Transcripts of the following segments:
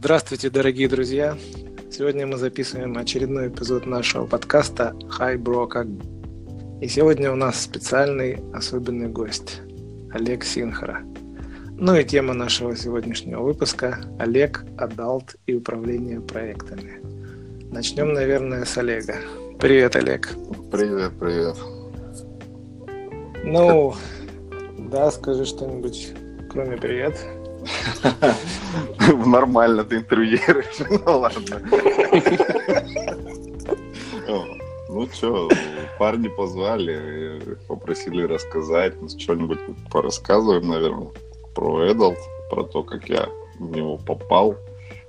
Здравствуйте, дорогие друзья! Сегодня мы записываем очередной эпизод нашего подкаста «Хай, бро, как...» И сегодня у нас специальный особенный гость – Олег Синхара. Ну и тема нашего сегодняшнего выпуска – Олег, Адалт и управление проектами. Начнем, наверное, с Олега. Привет, Олег. Привет, привет. Ну, да, скажи что-нибудь, кроме привет. Нормально ты интервьюируешь. Ну ладно. Ну что, парни позвали, попросили рассказать, что-нибудь порассказываем, наверное, про Эдалт, про то, как я в него попал,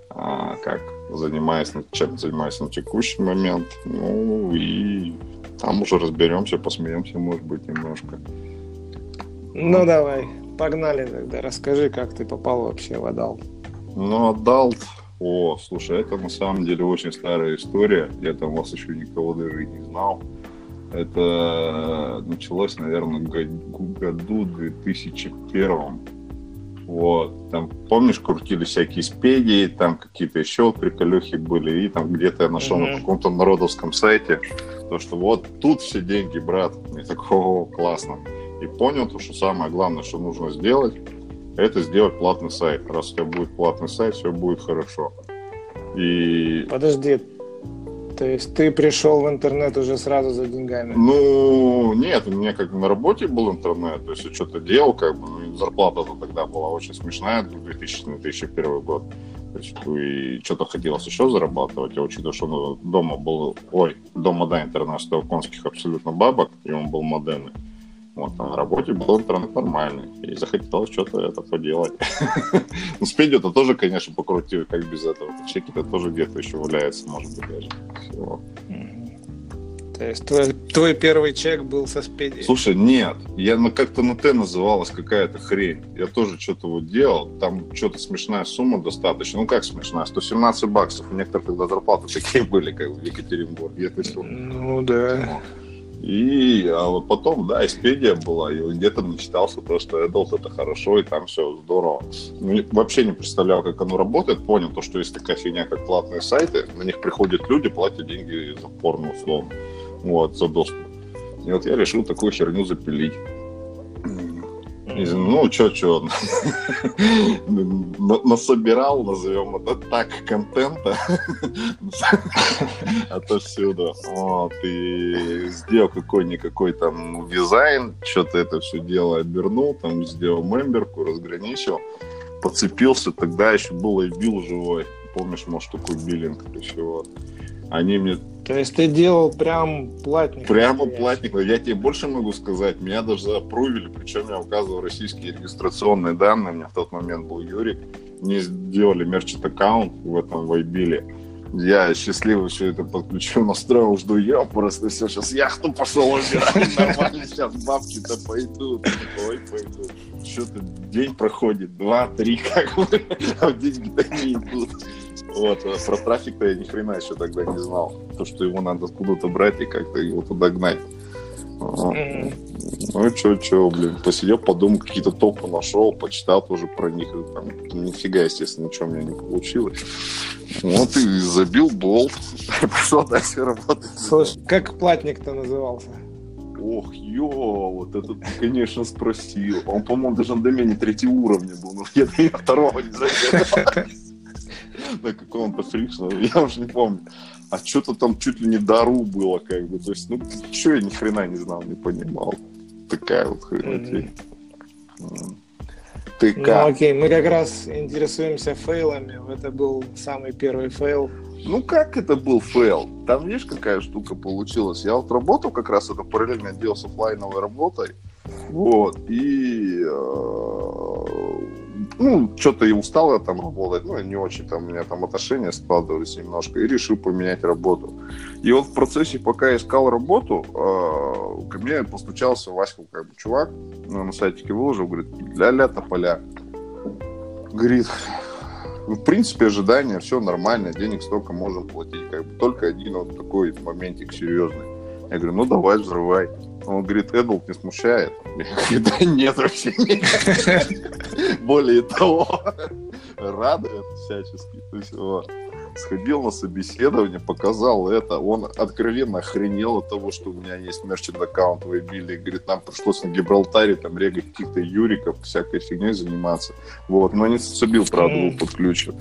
а, как занимаюсь, чем занимаюсь на текущий момент. Ну и там уже разберемся, посмеемся, может быть, немножко. Ну давай, погнали тогда. Расскажи, как ты попал вообще в Адалт. Ну, Адалт, о, слушай, это на самом деле очень старая история. Я там вас еще никого даже и не знал. Это началось, наверное, в году 2001. Вот, там, помнишь, крутили всякие спеди, там какие-то еще приколюхи были, и там где-то я нашел mm-hmm. на каком-то народовском сайте, то, что вот тут все деньги, брат. И такого классно. И понял то, что самое главное, что нужно сделать, это сделать платный сайт. Раз у тебя будет платный сайт, все будет хорошо. И... Подожди, то есть ты пришел в интернет уже сразу за деньгами? Ну, нет, у меня как бы на работе был интернет, то есть я что-то делал, как бы, ну, зарплата-то тогда была очень смешная, 2000-2001 год. То есть и что-то хотелось еще зарабатывать, я учитывая, что ну, дома был, ой, дома, да, интернет стоил конских абсолютно бабок, и он был модемный. Вот, а на работе был интернет нормальный. И захотелось что-то это поделать. Ну, спеть это тоже, конечно, покрутил, как без этого. Чеки-то тоже где-то еще валяется, может быть, даже. То есть твой, твой первый чек был со спеди? Слушай, нет. Я ну, как-то на Т называлась какая-то хрень. Я тоже что-то вот делал. Там что-то смешная сумма достаточно. Ну как смешная? 117 баксов. У некоторых тогда зарплаты такие были, как в Екатеринбурге. Ну да. И а вот потом, да, Экспедия была, и где-то начитался то, что Adult это хорошо, и там все здорово. Ну, вообще не представлял, как оно работает, понял то, что есть такая фигня, как платные сайты, на них приходят люди, платят деньги за порно, условно, вот, за доступ. И вот я решил такую херню запилить. Ну, чё-чё, насобирал, назовем это так, контента отовсюду. Вот, и сделал какой-никакой там дизайн, что-то это все дело обернул, там сделал мемберку, разграничил, подцепился, тогда еще был и бил живой. Помнишь, может, такой биллинг еще вот. Они мне то есть ты делал прям платник? Прямо платник. Я тебе больше могу сказать. Меня даже запрувили, причем я указывал российские регистрационные данные. У меня в тот момент был Юрик. Мне сделали мерчит аккаунт в этом вайбиле. Я счастливый все это подключил, настроил, жду я просто все, сейчас яхту пошел убирать, нормально, сейчас бабки-то пойдут, ой, пойдут. Что-то день проходит, два, три, как бы, а деньги-то не идут. Вот, а про трафик-то я ни хрена еще тогда не знал. То, что его надо откуда-то брать и как-то его туда гнать. Ну, чё, чё, блин, посидел, подумал, какие-то топы нашел, почитал тоже про них. Там, нифига, естественно, ничего у меня не получилось. Вот и забил болт. Пошел дальше работать. Слушай, как платник-то назывался? Ох, ё, вот это ты, конечно, спросил. Он, по-моему, даже на домене третьего уровня был, но я второго не заметил на каком-то фрикшн, я уже не помню. А что-то там чуть ли не дару было, как бы. То есть, ну, что я ни хрена не знал, не понимал. Такая вот хренотень. Mm-hmm. Ты ну, как? Ну, окей, мы как раз интересуемся фейлами. Это был самый первый фейл. Ну, как это был фейл? Там, видишь, какая штука получилась. Я вот работал как раз, это параллельно делал с офлайновой работой. Вот, и э, ну, что-то и устал там работать, ну, не очень там у меня там отношения складывались немножко, и решил поменять работу. И вот в процессе, пока я искал работу, э, ко мне постучался Васька, как бы, чувак, ну, на сайтике выложил, говорит, ля-ля тополя. Говорит, ну, в принципе, ожидания, все нормально, денег столько можем платить, как бы, только один вот такой моментик серьезный. Я говорю, ну, давай, взрывай. Он говорит, Эдвард не смущает. Да нет, вообще. Более того, радует всячески. То есть, вот сходил на собеседование, показал это. Он откровенно охренел от того, что у меня есть мерченд аккаунт в Эбиле. Говорит, нам пришлось на Гибралтаре там регать каких-то юриков, всякой фигней заниматься. Вот. Но не зацепил, правда, был подключен.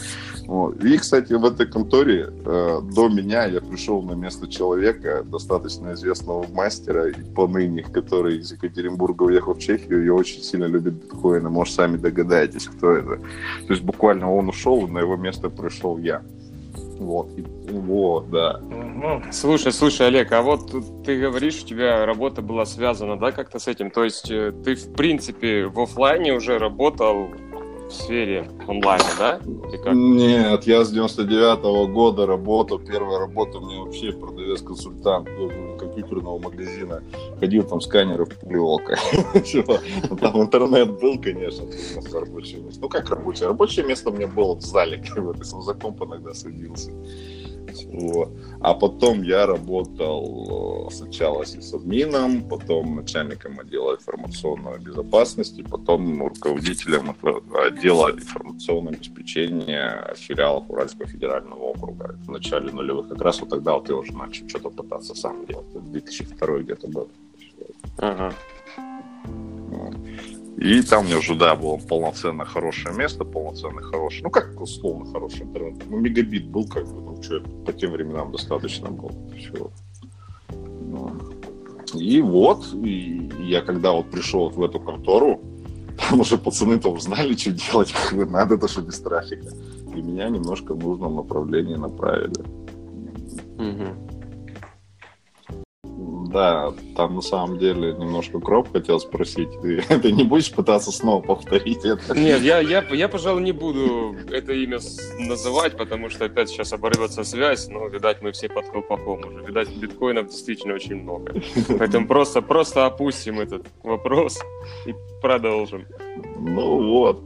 Вот. И, кстати, в этой конторе э, до меня я пришел на место человека, достаточно известного мастера, и поныне, который из Екатеринбурга уехал в Чехию и очень сильно любит биткоины. Может, сами догадаетесь, кто это. То есть буквально он ушел, и на его место пришел я. Вот, вот, да. Угу. Слушай, слушай, Олег, а вот ты говоришь, у тебя работа была связана, да, как-то с этим? То есть э, ты, в принципе, в офлайне уже работал в сфере онлайна, да? Нет, я с 99 -го года работал. Первая работа у меня вообще продавец-консультант компьютерного магазина. Ходил там сканеров плевал. Ну, там интернет был, конечно, рабочее место. Ну как рабочее? Рабочее место у меня было в зале, как бы, за комп иногда садился. Вот. А потом я работал э, сначала с админом, потом начальником отдела информационной безопасности, потом руководителем отдела информационного обеспечения филиалов Уральского федерального округа. В начале нулевых. Как раз вот тогда вот я уже начал что-то пытаться сам делать. 2002 где-то был. Ага. И там уже, да, было полноценно хорошее место, полноценно хорошее, ну, как условно хороший интернет. Ну, мегабит был, как бы, ну, что, по тем временам достаточно было. Все. Ну. И вот, и я когда вот пришел вот в эту контору, там уже пацаны-то узнали, что делать, как бы надо, то что без трафика. И меня немножко в нужном направлении направили. Угу да, там на самом деле немножко кроп хотел спросить. Ты, ты не будешь пытаться снова повторить это? Нет, я, я, я, пожалуй, не буду это имя называть, потому что опять сейчас оборвется связь, но, видать, мы все под колпаком уже. Видать, биткоинов действительно очень много. Поэтому просто, просто опустим этот вопрос и продолжим. Ну вот.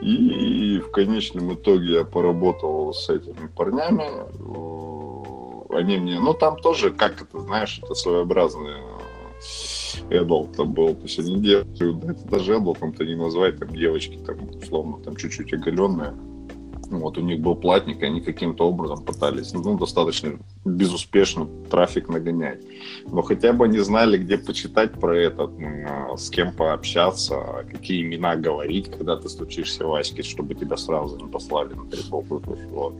И в конечном итоге я поработал с этими парнями они мне, ну там тоже, как это, знаешь, это своеобразный adult там был, то есть они делают, даже adult то не назвать, там девочки там условно там чуть-чуть оголенные, вот, у них был платник, и они каким-то образом пытались, ну, достаточно безуспешно трафик нагонять. Но хотя бы они знали, где почитать про это, с кем пообщаться, какие имена говорить, когда ты стучишься в Аське, чтобы тебя сразу не послали на три. Вот.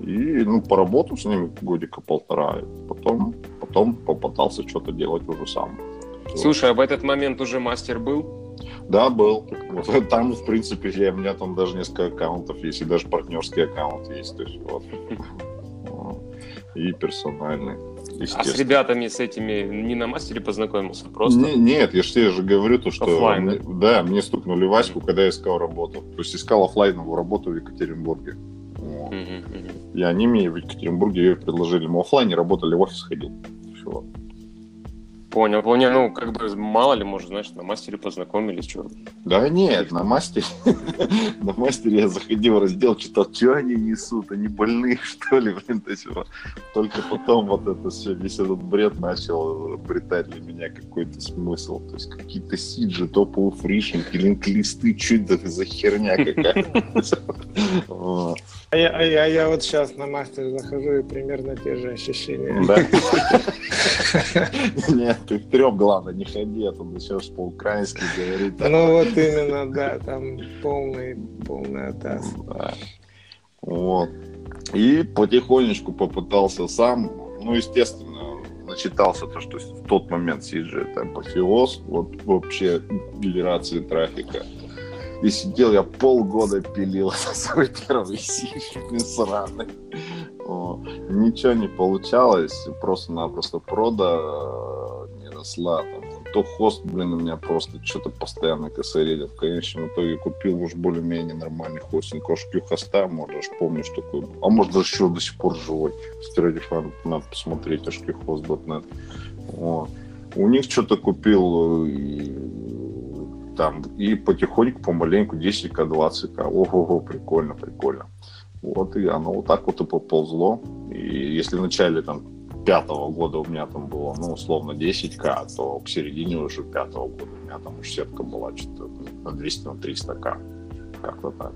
И, ну, поработал с ними годика полтора. Потом, потом попытался что-то делать уже сам. Слушай, а в этот момент уже мастер был? Да, был. Вот, там, в принципе, я, у меня там даже несколько аккаунтов есть, и даже партнерский аккаунт есть. То есть, вот. И персональный. А с ребятами с этими не на мастере познакомился просто? Не, нет, я же тебе же говорю, то, что Оффлайн, мне, да? да, мне стукнули в аську, когда я искал работу. То есть искал офлайновую работу в Екатеринбурге. И они мне в Екатеринбурге предложили. Мы офлайне работали, в офис ходил. Все. Понял, понял. Ну, как бы, мало ли, может, знаешь, на мастере познакомились, что Да нет, на мастере, на мастере я заходил в раздел, читал, что они несут, они больные, что ли, блин, то есть, только потом вот это все, весь этот бред начал обретать для меня какой-то смысл, то есть какие-то сиджи, топовые фришинги, линк-листы, что это за херня какая-то. А я, а, я, а я вот сейчас на мастер захожу и примерно те же ощущения. Да. Нет, ты в главное, не ходи, а то начнешь по-украински говорить. Ну вот именно, да, там полный, полный атас. Да. Вот. И потихонечку попытался сам, ну, естественно, начитался то, что в тот момент CG это апофеоз, вот вообще генерации трафика. И сидел я полгода пилил свой первый сич, сраный. Ничего не получалось, просто-напросто прода э, не росла. Там. То хост, блин, у меня просто что-то постоянно косорелит. В конечном итоге купил уж более-менее нормальный хостинг. HQ хоста, может, что такое был. А может, даже еще до сих пор живой. Стереди надо посмотреть, HQhost.net. У них что-то купил э, и там, и потихоньку, помаленьку, 10к, 20к. Ого-го, прикольно, прикольно. Вот, и оно вот так вот и поползло. И если в начале там пятого года у меня там было, ну, условно, 10к, то к середине уже пятого года у меня там уж сетка была что-то на 200 на 300к. Как-то так.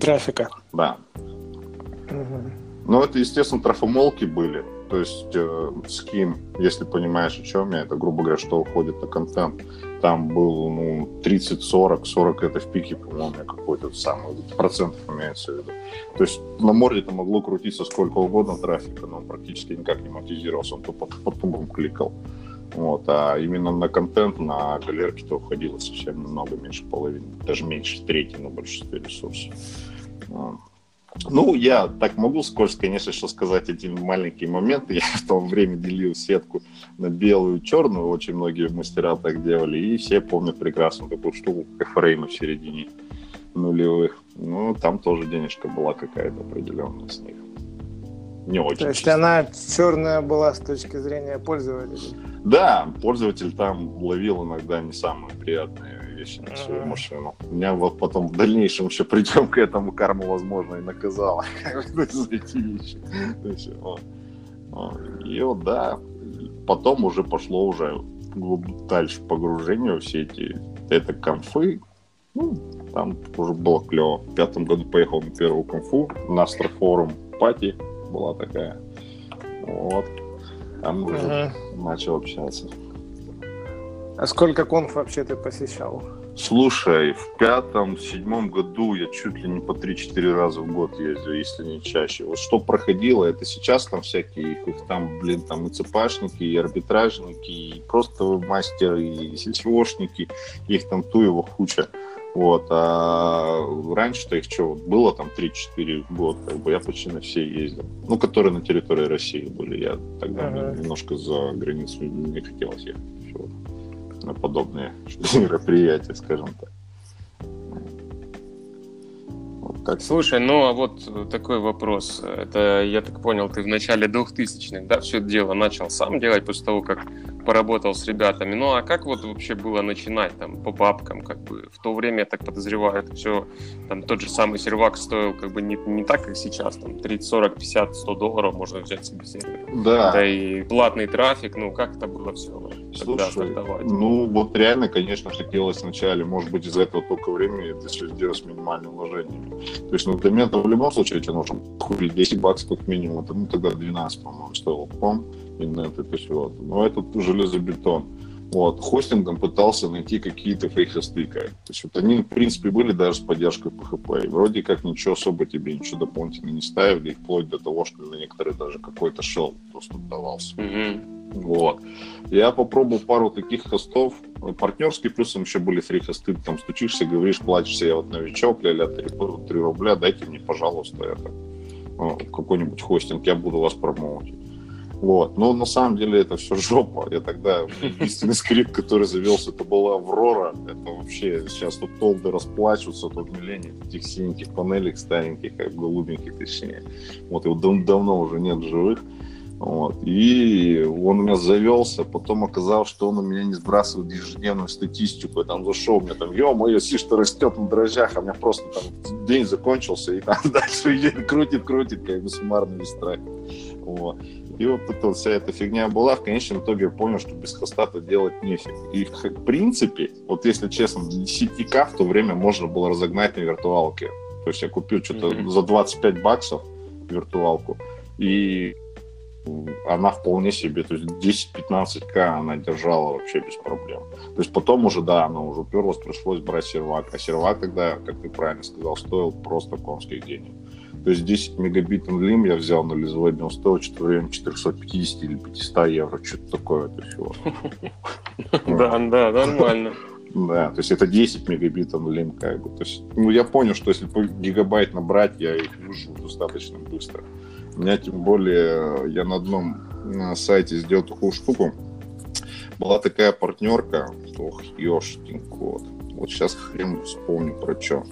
Трафика. Да. Угу. Ну, это, естественно, трафомолки были. То есть э, ским, если понимаешь, о чем я, это, грубо говоря, что уходит на контент. Там был, ну, 30-40, 40 это в пике, по-моему, какой-то самый, процентов имеется в виду. То есть на морде это могло крутиться сколько угодно трафика, но он практически никак не монетизировался, он тупо по тубам кликал. Вот, а именно на контент, на галерке-то уходило совсем немного меньше половины, даже меньше трети на большинстве ресурсов. Ну, я так могу скользко, конечно, что сказать один маленький момент. Я в то время делил сетку на белую и черную. Очень многие мастера так делали. И все помнят прекрасно такую штуку, как фреймы в середине нулевых. Ну, там тоже денежка была какая-то определенная с них. Не очень. То есть чисто. она черная была с точки зрения пользователя? Да, пользователь там ловил иногда не самые приятные вещи на свою машину. Меня вот потом в дальнейшем еще придем к этому, карму, возможно, и наказала за эти вещи. И вот, да, потом уже пошло уже дальше погружение все эти, это конфы, ну, там уже было клево. В пятом году поехал на первую конфу, на Астрофорум пати была такая. Вот. Там уже начал общаться. А сколько конф вообще ты посещал? Слушай, в пятом, седьмом году я чуть ли не по 3-4 раза в год ездил, если не чаще. Вот что проходило, это сейчас там всякие, их, их там, блин, там и цепашники, и арбитражники, и просто мастеры, и сетевошники, их там ту его куча. Вот, а раньше-то их что, было там 3-4 года, как бы я почти на все ездил. Ну, которые на территории России были. Я тогда ага. немножко за границу не хотелось ехать на подобные мероприятия, скажем так. Вот так. Слушай, ну а вот такой вопрос. Это, я так понял, ты в начале 2000-х, да, все это дело начал сам делать после того, как поработал с ребятами. Ну а как вот вообще было начинать там по бабкам, как бы в то время, я так подозреваю, это все, там тот же самый сервак стоил как бы не, не так, как сейчас, там 30, 40, 50, 100 долларов можно взять себе сервер. Да. Да и платный трафик, ну как это было все Слушай, ну вот реально, конечно, хотелось вначале, может быть, из-за этого только времени это все сделать с минимальным вложением. То есть, ну, для меня в любом случае тебе нужно купить 10 баксов как минимум, это, ну, тогда 12, по-моему, стоил пом нет, это все. Но это железобетон. Вот. Хостингом пытался найти какие-то фейхосты. То есть вот они, в принципе, были даже с поддержкой PHP. И вроде как ничего особо тебе, ничего дополнительно не ставили, вплоть до того, что для некоторых даже какой-то shell доступ давался. Mm-hmm. Вот. Я попробовал пару таких хостов. Партнерские плюсом еще были фри хосты. Там стучишься, говоришь, плачешься, я вот новичок, ля-ля, 3, 3 рубля, дайте мне, пожалуйста, это какой-нибудь хостинг, я буду вас промоутить. Вот. Но на самом деле это все жопа. Я тогда единственный скрипт, который завелся, это была Аврора. Это вообще сейчас тут толды расплачутся, тут милление этих синеньких панелек стареньких, как голубеньких точнее. Вот его дав- давно уже нет живых. Вот. И он у меня завелся, потом оказалось, что он у меня не сбрасывает ежедневную статистику. Я там зашел, у меня там, ё-моё, сиш-то растет на дрожжах, а у меня просто там день закончился, и там дальше крутит, крутит, как бы суммарный весь Вот. И вот эта вся эта фигня была. В конечном итоге я понял, что без хоста-то делать нефиг. И в принципе, вот если честно, 10к в то время можно было разогнать на виртуалке. То есть я купил что-то mm-hmm. за 25 баксов виртуалку. И она вполне себе, то есть 10-15к она держала вообще без проблем. То есть потом уже, да, она уже уперлась, пришлось брать сервак. А сервак тогда, как ты правильно сказал, стоил просто конских денег. То есть 10 мегабит Unlim я взял на Лизвебе, он стоил что-то время 450 или 500 евро, что-то такое это всего. Да, да, нормально. Да, то есть это 10 мегабит Unlim как бы. То есть, ну, я понял, что если гигабайт набрать, я их выживу достаточно быстро. У меня тем более, я на одном на сайте сделал такую штуку. Была такая партнерка, ох, ешкин кот. Вот сейчас хрен вспомню про что.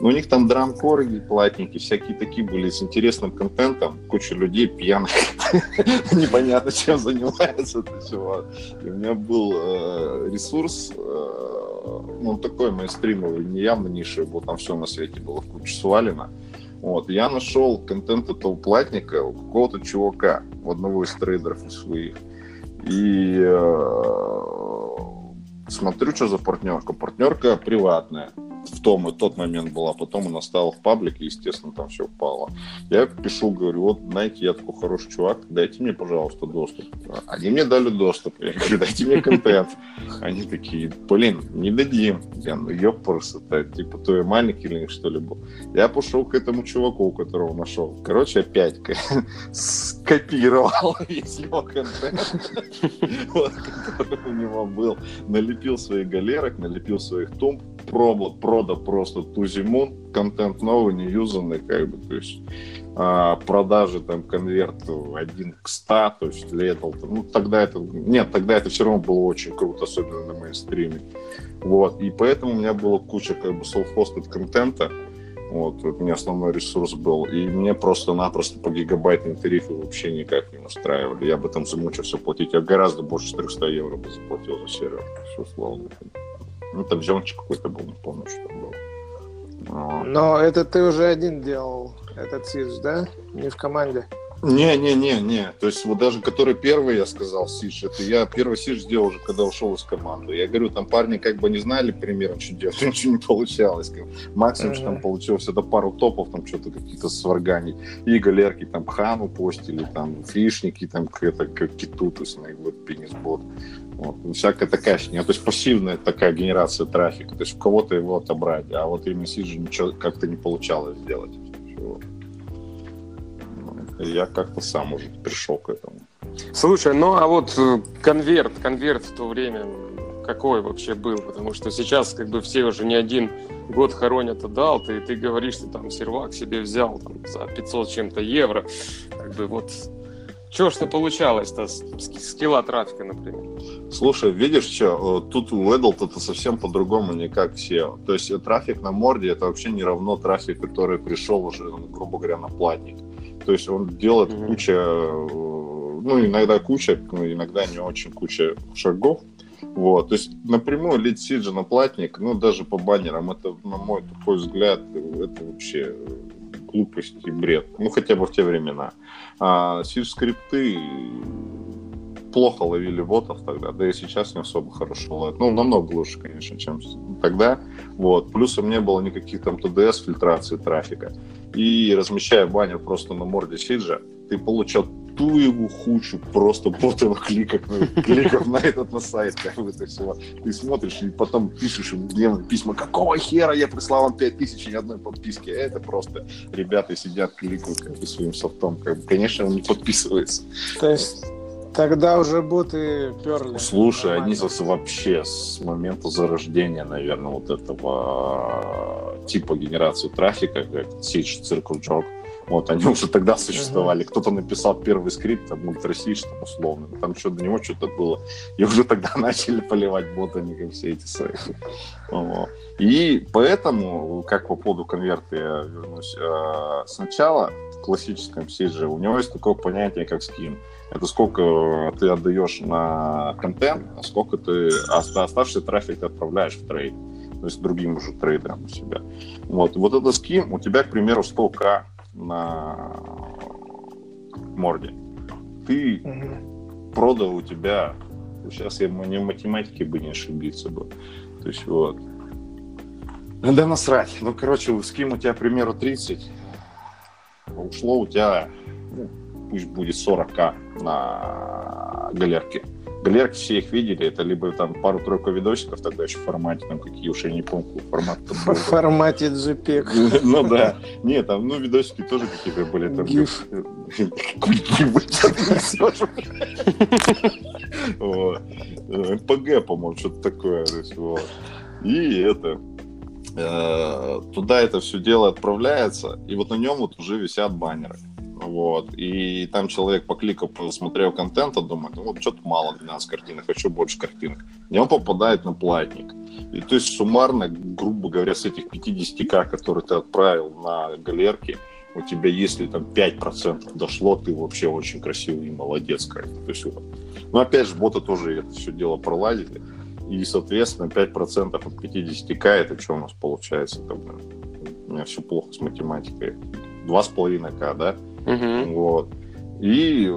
Но у них там драмкоры платники, всякие такие были с интересным контентом, куча людей пьяных, непонятно чем занимается. И у меня был э, ресурс, э, ну такой мейнстримовый, не явно нишевый, был там все на свете было в кучу свалено. Вот, я нашел контент этого платника у какого-то чувака, у одного из трейдеров своих. И э, смотрю, что за партнерка. Партнерка приватная в том и тот момент была, потом она стала в паблике, естественно, там все упало. Я пишу, говорю, вот, знаете, я такой хороший чувак, дайте мне, пожалуйста, доступ. Они мне дали доступ. Я говорю, дайте мне контент. Они такие, блин, не дадим. Я, ну, ёпрст, это типа твой маленький или что ли был. Я пошел к этому чуваку, которого нашел. Короче, опять скопировал весь его контент, который у него был. Налепил своих галерок, налепил своих тумб, пробовал, продал просто ту зиму, контент новый, не юзанный, как бы, то есть а, продажи там конверт один к 100, то есть летал, ну тогда это, нет, тогда это все равно было очень круто, особенно на мейнстриме, вот, и поэтому у меня была куча как бы self-hosted контента, вот, это у меня основной ресурс был. И мне просто-напросто по гигабайтным тарифы вообще никак не устраивали. Я бы там замучился платить. Я гораздо больше 300 евро бы заплатил за сервер. Условно. Ну, там зенчик какой-то был, не помню, что там был. Но это ты уже один делал, этот Сидж, да? Не в команде? Не-не-не-не. То есть вот даже который первый, я сказал, Сидж, это я первый Сидж сделал уже, когда ушел из команды. Я говорю, там парни как бы не знали примерно, что делать, ничего не получалось. Максимум, uh-huh. что там получилось, это пару топов, там что-то какие-то сварганий. И галерки там хану постили, там фишники, там это как киту, то есть на вот пенисбот. Вот. Всякая такая херня. То есть пассивная такая генерация трафика. То есть у кого-то его отобрать, а вот именно же ничего как-то не получалось сделать. Я как-то сам уже пришел к этому. Слушай, ну а вот э, конверт, конверт в то время какой вообще был? Потому что сейчас как бы все уже не один год хоронят отдал, ты, ты говоришь, ты там сервак себе взял там, за 500 чем-то евро. Как бы вот что что получалось-то с скилла трафика, например? Слушай, видишь, что тут у Эдлт это совсем по-другому, не как SEO. То есть трафик на морде это вообще не равно трафик, который пришел уже, ну, грубо говоря, на платник. То есть он делает mm-hmm. куча, ну, иногда куча, ну, иногда не очень куча шагов. Вот, то есть напрямую лить сиджа на платник, ну, даже по баннерам, это, на мой такой взгляд, это вообще глупость и бред. Ну, хотя бы в те времена. А скрипты плохо ловили ботов тогда, да и сейчас не особо хорошо ловят. Ну, намного лучше, конечно, чем тогда. Вот. Плюс не было никаких там ТДС, фильтрации трафика. И размещая баннер просто на морде Сиджа, ты получал ту его хучу просто ботовых кликов, кликов на этот на сайт, как бы это все. Ты смотришь и потом пишешь им дневные письма, какого хера я прислал вам 5000 и ни одной подписки. Это просто ребята сидят, кликают как бы своим софтом. Как бы, конечно, он не подписывается. То есть Тогда уже боты перли. Слушай, нормально. они вообще с момента зарождения, наверное, вот этого типа генерации трафика, как Circle Jog, вот, они уже тогда существовали. Uh-huh. Кто-то написал первый скрипт, там, ультрасич, там, условно. Там что до него что-то было. И уже тогда начали поливать ботами, как все эти сайты. И поэтому, как по поводу конверта я вернусь, а, сначала в классическом CG у него есть такое понятие, как скин. Это сколько ты отдаешь на контент, а сколько ты оставшийся трафик ты отправляешь в трейд. То есть другим уже трейдерам у себя. Вот. Вот этот скин у тебя, к примеру, 100к на морде. Ты угу. продал у тебя, сейчас я не в математике бы не ошибиться бы. То есть вот. Да насрать. Ну, короче, с кем у тебя, к примеру, 30, ушло у тебя, ну, пусть будет 40к на галерке галерки все их видели, это либо там пару-тройку видосиков тогда еще в формате, там какие уж я не помню, формат В формате JPEG. Ну да. Нет, там, ну, видосики тоже какие-то были. Там, GIF. МПГ, по-моему, что-то такое. И это э, туда это все дело отправляется, и вот на нем вот уже висят баннеры. Вот. И там человек, покликав, посмотрел контента, думает, ну вот что-то мало 12 картинок, хочу больше картинок. И он попадает на платник. И то есть суммарно, грубо говоря, с этих 50к, которые ты отправил на галерки, у тебя, если там 5% дошло, ты вообще очень красивый и молодец. Как то есть, вот. Но опять же, боты тоже это все дело пролазили. И, соответственно, 5% от 50к, это что у нас получается? Там, у меня все плохо с математикой. 2,5к, да? Угу. Вот. И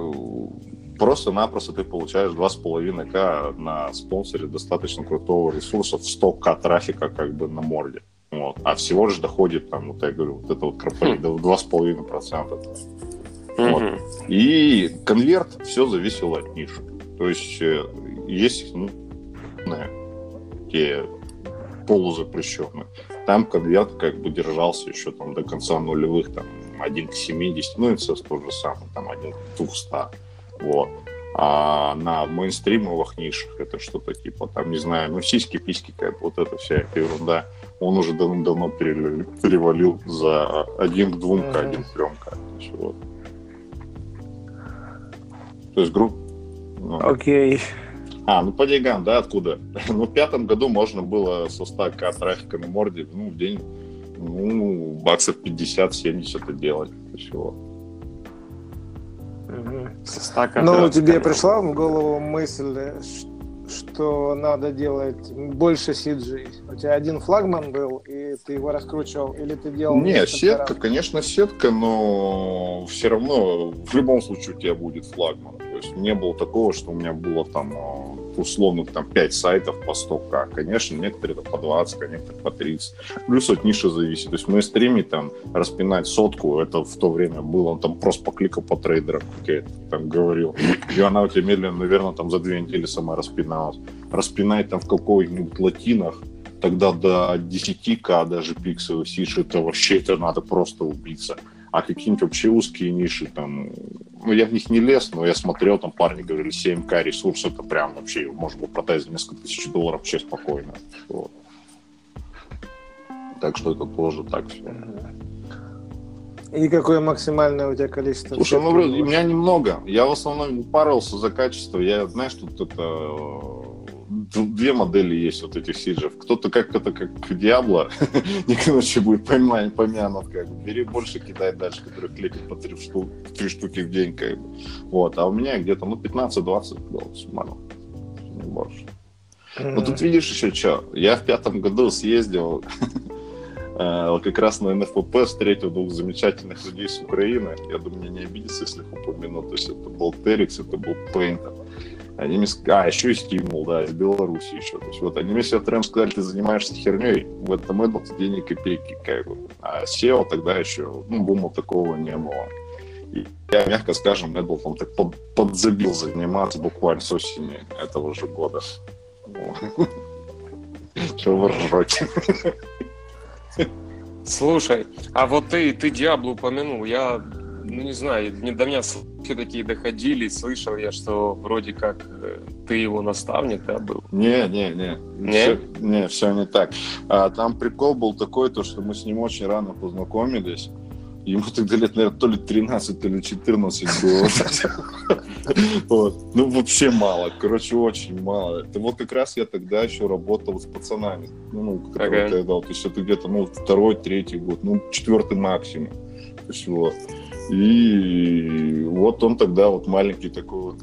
просто-напросто ты получаешь 2,5к на спонсоре достаточно крутого ресурса в 100к трафика как бы на морде. Вот. А всего же доходит, там, вот я говорю, вот это вот кропалит, до 2,5%. Вот. И конверт все зависело от ниши. То есть э, есть ну, те полузапрещенные. Там конверт как бы держался еще там до конца нулевых, там 1 к 70, ну и все то же самое, там 1 к 200. Вот. А на мейнстримовых нишах это что-то типа, там, не знаю, ну, сиськи, письки, как вот эта вся ерунда, он уже давно перевалил за 1 к 2 к 1 к 3 к. Вот. То есть группа... Ну. Окей. Okay. А, ну по деньгам, да, откуда? ну, в пятом году можно было со 100к трафика на морде, ну, в день, ну, баксов 50-70 это делать. Всего. Ну, тебе пришла в голову мысль, что надо делать больше CG? У тебя один флагман был, и ты его раскручивал, или ты делал... Не, сетка, конечно, сетка, но все равно в любом случае у тебя будет флагман. То есть не было такого, что у меня было там а, условно там 5 сайтов по 100к. Конечно, некоторые по 20, а некоторые по 30. Плюс от ниши зависит. То есть мы стриме там распинать сотку, это в то время было, там просто покликал по трейдерам, как я там говорил. И она у тебя медленно, наверное, там за две недели сама распиналась. Распинать там в какой-нибудь латинах, тогда до 10к даже пикселей сишь, это вообще это надо просто убиться а какие-нибудь вообще узкие ниши, там, ну, я в них не лез, но я смотрел, там парни говорили, 7К ресурс, это прям вообще, можно было продать за несколько тысяч долларов вообще спокойно. Вот. Так что это тоже так все. И какое максимальное у тебя количество? Слушай, ну, у меня немного. Я в основном парился за качество. Я, знаешь, тут это две модели есть вот этих сиджев. Кто-то как это как Диабло, не короче будет помянут, помянут как бы. Бери больше, кидай дальше, который кликает по три, штуки, три штуки в день, как бы. Вот, а у меня где-то, ну, 15-20 было суммарно. Не больше. Ну, тут видишь еще что. Я в пятом году съездил э, как раз на НФП встретил двух замечательных людей с Украины. Я думаю, мне не обидится, если их упомяну. То есть это был Терикс, это был Пейнтер. Они мне а, еще и стимул, да, из Беларуси еще. То есть вот они мне все трем сказали, ты занимаешься херней, в этом Apple ты денег копейки, как бы. А SEO тогда еще, ну, бума такого не было. И я, мягко скажем, там так под, подзабил заниматься буквально с осени этого же года. Чего вы ржете? Слушай, а вот ты, ты Диабло упомянул, я ну не знаю, не до меня слухи такие доходили, слышал я, что вроде как э, ты его наставник, да, был? Не, не, не. Не? Все, не, все не так. А, там прикол был такой, то, что мы с ним очень рано познакомились. Ему тогда лет, наверное, то ли 13, то ли 14 было. Ну, вообще мало. Короче, очень мало. Это вот как раз я тогда еще работал с пацанами. Ну, которые ага. тогда, то есть это где-то, ну, второй, третий год, ну, четвертый максимум. То есть вот. И вот он тогда вот маленький такой вот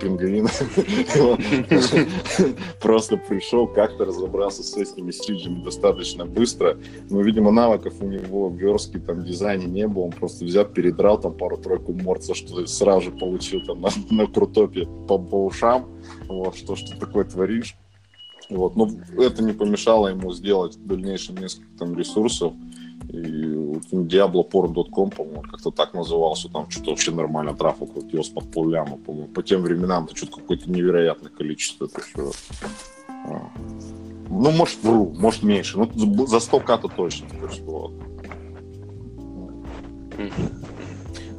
пингвин просто пришел, как-то разобрался с этими стриджами достаточно быстро. Но, видимо, навыков у него в верстке, там, дизайне не было. Он просто взял, передрал там пару-тройку морд, что сразу же получил там на, на крутопе по, по ушам. Вот, что, что такое творишь. Вот, но это не помешало ему сделать в дальнейшем несколько там ресурсов. Diabloporn.com, по-моему, как-то так назывался, там что-то вообще нормально трафик крутилось под полляма, по-моему. По тем временам это что-то какое-то невероятное количество. Это все. А. Ну, может, вру, может, меньше. Ну, за 100 то точно. То есть, вот.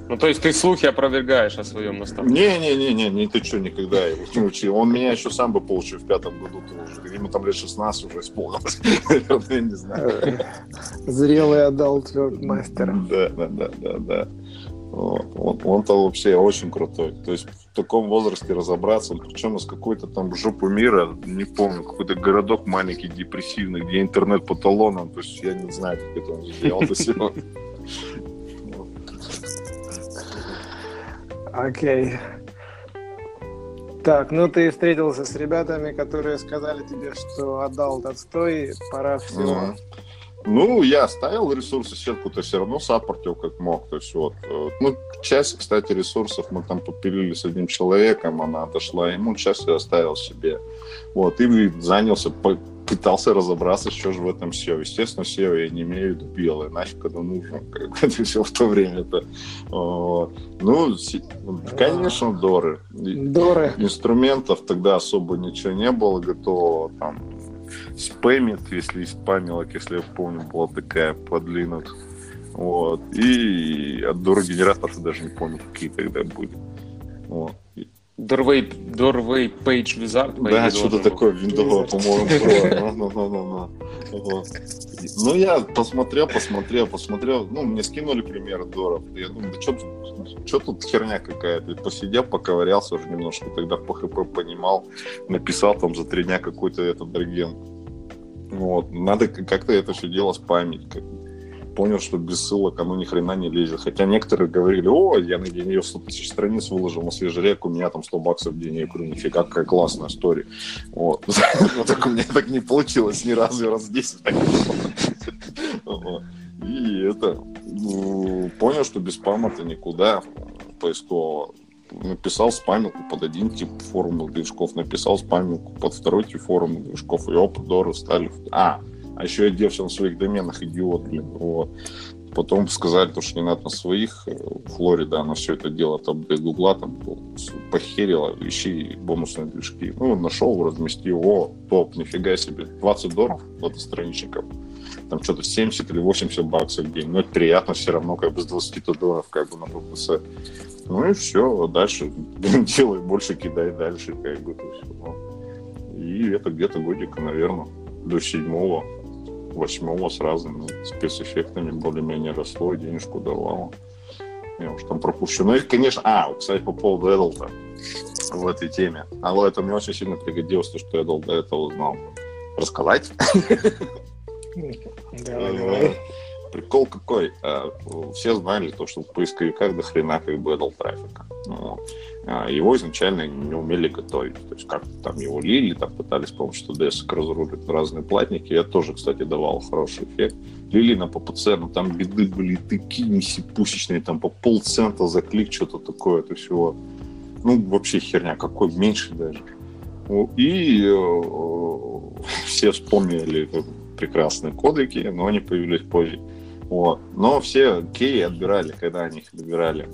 Ну, то есть ты слухи опровергаешь о своем наставнике? Не-не-не, не, ты что, никогда его не учил. Он меня еще сам бы получил в пятом году тоже. Ему там лет 16 уже исполнилось. Я не знаю. Зрелый adult мастер. Да, да, да, да, да. Вот. Он, он-то вообще очень крутой. То есть в таком возрасте разобраться, причем из какой-то там жопы мира, не помню, какой-то городок маленький, депрессивный, где интернет по талонам. То есть я не знаю, как это он сделал до сих Окей. Так, ну ты встретился с ребятами, которые сказали тебе, что adult отстой, пора все. Mm-hmm. Ну, я оставил ресурсы, сетку-то все равно саппортил как мог. То есть вот, э, ну, часть, кстати, ресурсов мы там попилили с одним человеком, она отошла ему, часть я оставил себе. Вот, и занялся пытался разобраться, что же в этом SEO. Естественно, SEO я не имею в виду белое, нафиг это нужно, как это все в то время это. Ну, конечно, доры. Доры. Инструментов тогда особо ничего не было готово, там, спамит, если спамилок, если я помню, была такая подлинок. Вот. И от доры генераторов даже не помню, какие тогда были. Вот. Doorway, Doorway Page Wizard. Да, что-то такое виндовое, по-моему, было. Ну, ну, ну, ну, я посмотрел, посмотрел, посмотрел. Ну, мне скинули пример Доров. Я думаю, да что тут херня какая-то. Посидел, поковырялся уже немножко. Тогда по ХП понимал. Написал там за три дня какой-то этот дроген. Вот. Надо как-то это все дело спамить понял, что без ссылок оно ни хрена не лезет. Хотя некоторые говорили, о, я на ее 100 тысяч страниц выложил на свежий рек, у меня там 100 баксов в день. Я говорю, нифига, какая классная история. Вот. Так у меня так не получилось ни разу, раз 10 так И это, понял, что без спама-то никуда поискового написал спамилку под один тип формул движков, написал спамилку под второй тип формул движков, и оп, дору стали. А, а еще я делался на своих доменах, идиот, блин. Вот. Потом сказали, то, что не надо на своих. Э, Флорида, она все это дело там для Гугла там похерила, ищи бонусные движки. Ну, нашел, разместил, о, топ, нифига себе. 20 долларов вот страничников. Там что-то 70 или 80 баксов в день. Но это приятно все равно, как бы с 20 долларов, как бы на ППС. Ну и все, дальше делай больше, кидай дальше, как бы, то все. И это где-то годика, наверное, до седьмого восьмого с разными спецэффектами более-менее росло и денежку давало. Я уж там пропущу. Ну и, конечно... А, кстати, по поводу Эдлта в этой теме. А вот это мне очень сильно пригодилось, то, что Эдл до этого знал. Рассказать? Давай. Прикол какой? Э, все знали то, что в поисковиках до хрена как бы Эдл трафика. Ну, а, его изначально не умели готовить. То есть как там его лили, там пытались с помощью TDS разрулить разные платники. Я тоже, кстати, давал хороший эффект. Лили на ППЦ, но там беды были такие сипусечные, там по полцента за клик, что-то такое, это всего. Ну, вообще херня, какой меньше даже. И э, все вспомнили прекрасные кодеки, но они появились позже. Вот. Но все кей отбирали, когда они их добирали.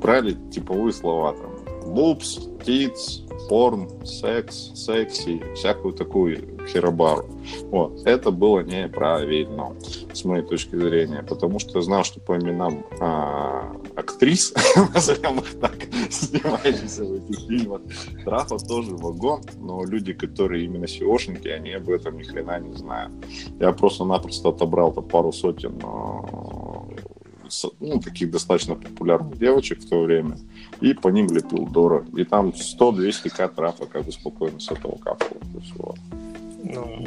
Брали типовые слова там. Лупс, тиц, порн, секс, секси, всякую такую херобару. Вот. Это было неправильно, с моей точки зрения, потому что я знал, что по именам а, актрис, назовем их так, снимающихся в этих фильмах, трафа тоже вагон, но люди, которые именно сеошники, они об этом ни хрена не знают. Я просто-напросто отобрал -то пару сотен а, ну, таких достаточно популярных девочек в то время, и по ним лепил Дора. И там 100-200 к трафа как бы спокойно с этого капало. Ну,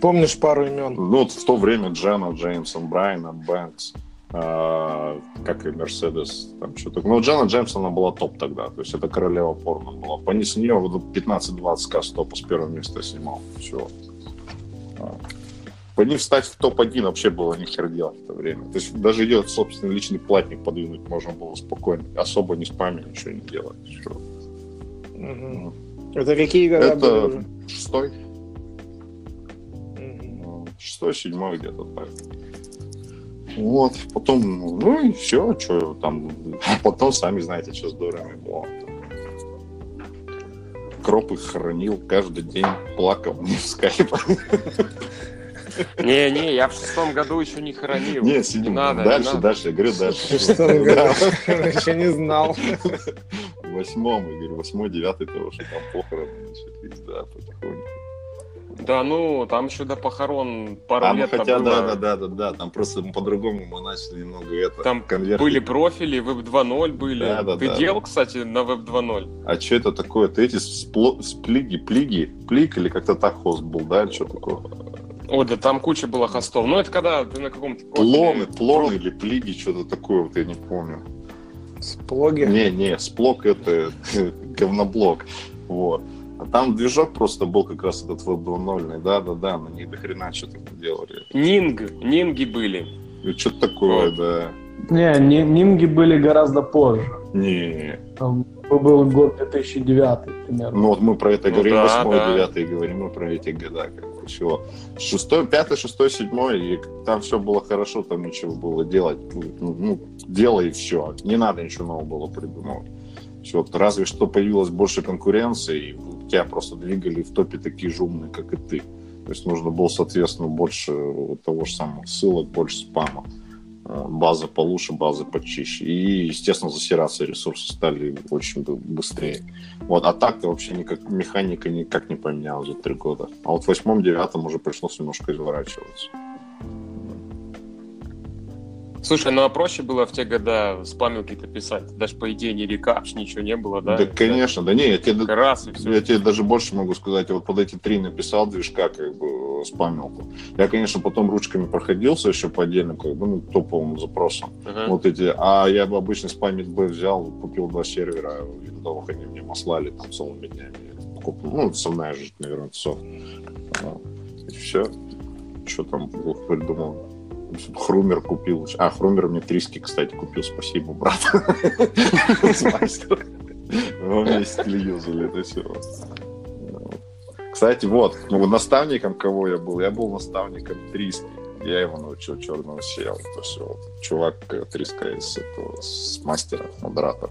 помнишь пару имен? Ну, вот в то время Джена, Джеймсон, Брайана, Бэнкс, Uh, как и Мерседес, там что-то. Ну, Джана Джеймсона была топ тогда, то есть это королева порно была. По ней с нее 15-20 к стопа с первого места снимал. Все. По ним встать в топ-1 вообще было ни хер делать в то время. То есть даже идет собственный личный платник подвинуть можно было спокойно. Особо не спамя, ничего не делать. Все. Угу. Это какие годы Это были? шестой. Угу. Шестой, седьмой где-то так. Вот, потом, ну и все, что там, потом сами знаете, что с дурами было. Кроп их хранил каждый день, плакал мне в скайп. Не-не, я в шестом году еще не хоронил. Не, не надо. Дальше, не дальше, я говорю дальше. В шестом году еще не знал. В восьмом, я говорю, восьмой, девятый того, что там похороны начались, да, потихоньку. Да, ну, там еще до похорон пару а, лет ну, хотя, было... да, да, да, да, да, там просто по-другому мы начали немного это, Там конверт... были профили, Web 2.0 были. Да, да, Ты да, делал, да. кстати, на Web 2.0? А что это такое? Ты эти спло... сплиги, плиги, плик или как-то так хост был, да, или что такое? О, да там куча было хостов. Ну, это когда ты на каком-то... Плоны, плоны или плиги, что-то такое, вот я не помню. Сплоги? Не, не, сплок это говноблок. Вот. А там движок просто был как раз этот Web 2.0, да-да-да, на них до хрена что-то делали. Нинг, нинги были. И что-то такое, Вот. да. Не, ни- Нинги были гораздо позже. Не, Там был год 2009 примерно. ну вот мы про это Ну говорим, да, восьмой, да. девятый говорим, мы про эти года, как бы, чего. Шестой, пятый, шестой, седьмой, и там все было хорошо, там ничего было делать, ну, ну, делай и все, не надо ничего нового было придумывать. Всё, вот разве что появилось больше конкуренции, и тебя просто двигали в топе такие же умные, как и ты. То есть нужно было, соответственно, больше того же самого ссылок, больше спама. База получше, базы почище. И, естественно, засираться ресурсы стали очень бы- быстрее. Вот, а так-то вообще никак, механика никак не поменялась за три года. А вот в восьмом, девятом уже пришлось немножко изворачиваться. Слушай, ну а проще было в те года спамилки-то писать? Даже по идее ни рекапш, ничего не было, да? Да, конечно, да не, я тебе, раз и все. я тебе даже больше могу сказать, я вот под эти три написал движка, как бы, спамилку. Я, конечно, потом ручками проходился еще по отдельным, как бы, ну, топовым запросам. Ага. Вот эти, а я бы обычно спамить Б взял, купил два сервера виндовых, они мне маслали там целыми днями. Куп- Ну, основная же, наверное, все. И все. Что там придумал? Хрумер купил. А, Хрумер мне триски, кстати, купил. Спасибо, брат. Мы вместе юзали это все. Кстати, вот, ну, наставником кого я был? Я был наставником Триски. Я его научил черного села. То есть вот, чувак э, Триска из этого, с мастера, модератор.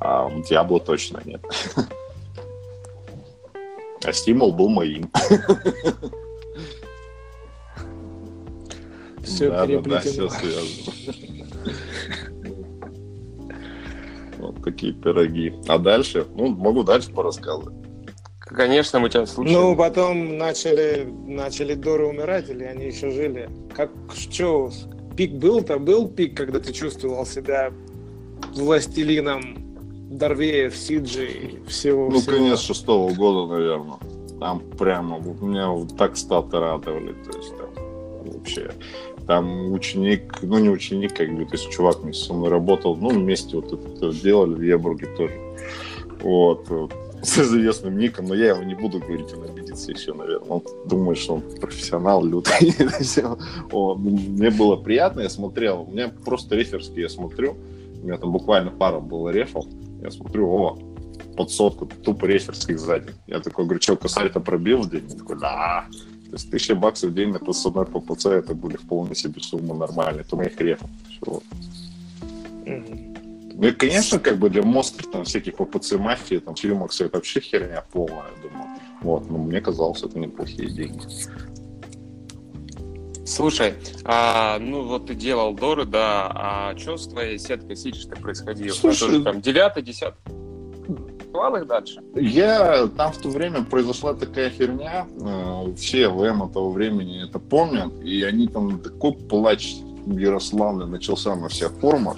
А Диабло точно нет. А стимул был моим. Все Да, да, да, переплетено. все связано. Вот такие пироги. А дальше? Ну, могу дальше порассказывать. Конечно, мы тебя слушаем. Ну, потом начали, начали Доры умирать, или они еще жили? Как, что, пик был-то? Был пик, когда ты чувствовал себя властелином Дорвеев, Сиджи, всего Ну, всего? конец шестого года, наверное. Там прямо меня вот так статы радовали. То есть там вообще там ученик, ну не ученик, как бы, то есть чувак вместе со мной работал, ну вместе вот это делали в Ебурге тоже. Вот. С известным ником, но я его не буду говорить, он обидится еще, наверное. Он думает, что он профессионал лютый. Мне было приятно, я смотрел. У меня просто реферский я смотрю. У меня там буквально пара было рефов. Я смотрю, о, под сотку, тупо реферских сзади. Я такой говорю, что, косарь-то пробил день? Я такой, да. То есть тысяча баксов в день это с одной ППЦ, это были вполне себе суммы нормальные. Это моих рефов. Ну и, конечно, как бы для монстров там всяких ППЦ мафии, там Филимакса это вообще херня полная, я думаю. Вот, но мне казалось, это неплохие деньги. Слушай, а, ну вот ты делал доры, да, а что с твоей сеткой CJ-то происходило? Слушай, Тоже там девятый, десятый? Клал их дальше? Я там в то время произошла такая херня, э, все ВМ того времени это помнят, и они там такой плач Ярославны начался на всех форумах.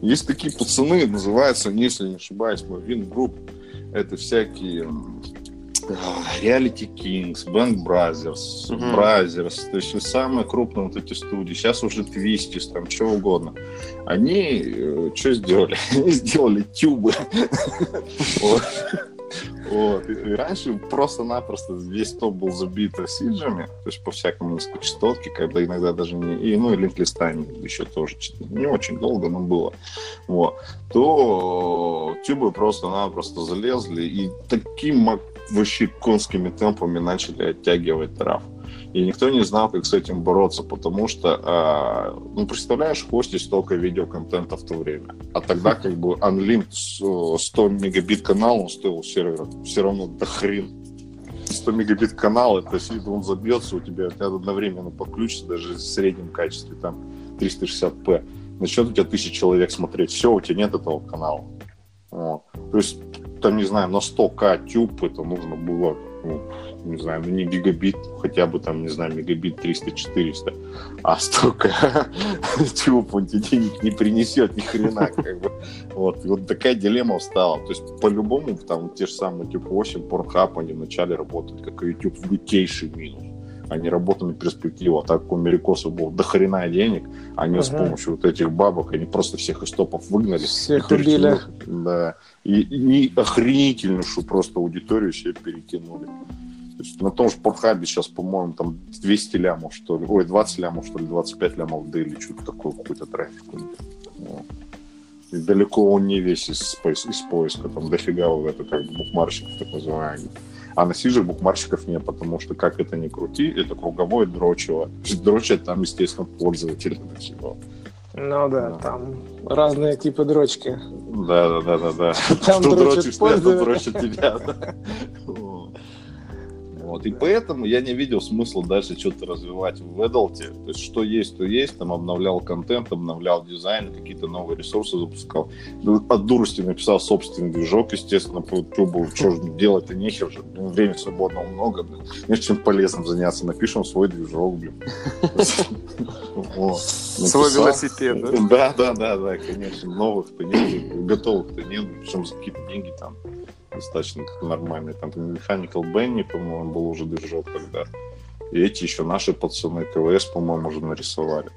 Есть такие пацаны, называются, если не ошибаюсь, Win Group, это всякие Reality Kings, Bang Brothers, Мгм. Brothers, то есть самые крупные вот эти студии, сейчас уже Twisties, там, что угодно. Они что сделали? Они сделали тюбы. Вот. И и раньше просто-напросто весь топ был забит сиджами, то есть по всякому низкочастотке, когда иногда даже не... И, ну, и линклистами еще тоже не очень долго, но было. Вот. То тюбы просто-напросто залезли и таким вообще конскими темпами начали оттягивать трав. И никто не знал, как с этим бороться, потому что, а, ну, представляешь, хостить столько видеоконтента в то время. А тогда как бы Unlim с- 100 мегабит канал, он стоил сервера все равно до хрен. 100 мегабит канал, это если он забьется, у тебя, тебя одновременно подключится даже в среднем качестве, там, 360p. Начнет у тебя тысяча человек смотреть, все, у тебя нет этого канала. Вот. То есть, там, не знаю, на 100к тюб это нужно было, ну, не знаю, ну не гигабит, хотя бы там, не знаю, мегабит 300-400, а столько тюб он тебе денег не принесет ни хрена, как бы. Вот, и вот такая дилемма встала. То есть, по-любому, там, те же самые тюб 8, Pornhub, они вначале работают как и YouTube в лютейший минус. Они работали перспективу, а так как у америкосов было до хрена денег, они с Ага. помощью вот этих бабок, они просто всех из топов выгнали. Всех убили. Да. И, и охренительнейшую просто аудиторию себе перетянули. То есть на том же Порхабе сейчас, по-моему, там 200 лямов, что ли. Ой, 20 лямов, что ли, 25 лямов в дейли, что-то такое, какой-то трафик. Вот. И далеко он не весь из, поис- из поиска, там дофига вот это как букмарщиков так называемых. А на Сиже букмарщиков нет, потому что, как это ни крути, это круговое дрочево. Дрочат там, естественно, пользователи всего. Ну да, Да. там разные типы дрочки. Да, да, да, да, да. Там Что дрочат дрочишь ты, а то пользователи. дрочат тебя. Вот. И поэтому я не видел смысла дальше что-то развивать в Эдалте. То есть, что есть, то есть. Там обновлял контент, обновлял дизайн, какие-то новые ресурсы запускал. Ну, От дурости написал собственный движок, естественно, по ютубу. Что же делать-то нехер же. Блин, Времени свободного много, блин. Нет чем полезным заняться. Напишем свой движок, блин. Свой велосипед, да? Да, да, да, да, конечно. Новых-то нет, готовых-то нет. Причем за какие-то деньги там достаточно нормальные. Там Mechanical Benny, по-моему, был уже движок тогда. И эти еще наши пацаны КВС, по-моему, уже нарисовали.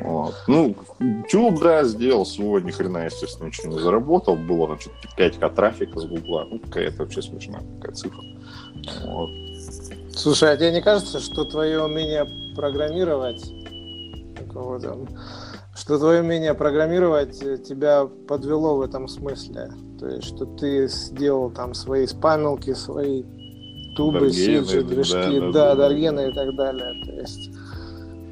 Вот. Ну, Тюб, да, сделал свой, ни хрена, естественно, ничего не заработал. Было там что-то 5к трафика с Гугла. Ну, какая-то вообще смешная такая цифра. Вот. Слушай, а тебе не кажется, что твое умение программировать, какого там, что твое умение программировать э, тебя подвело в этом смысле? То есть, что ты сделал там свои спамилки, свои тубы, сиджи, движки, да, да, да. даргены и так далее. То есть,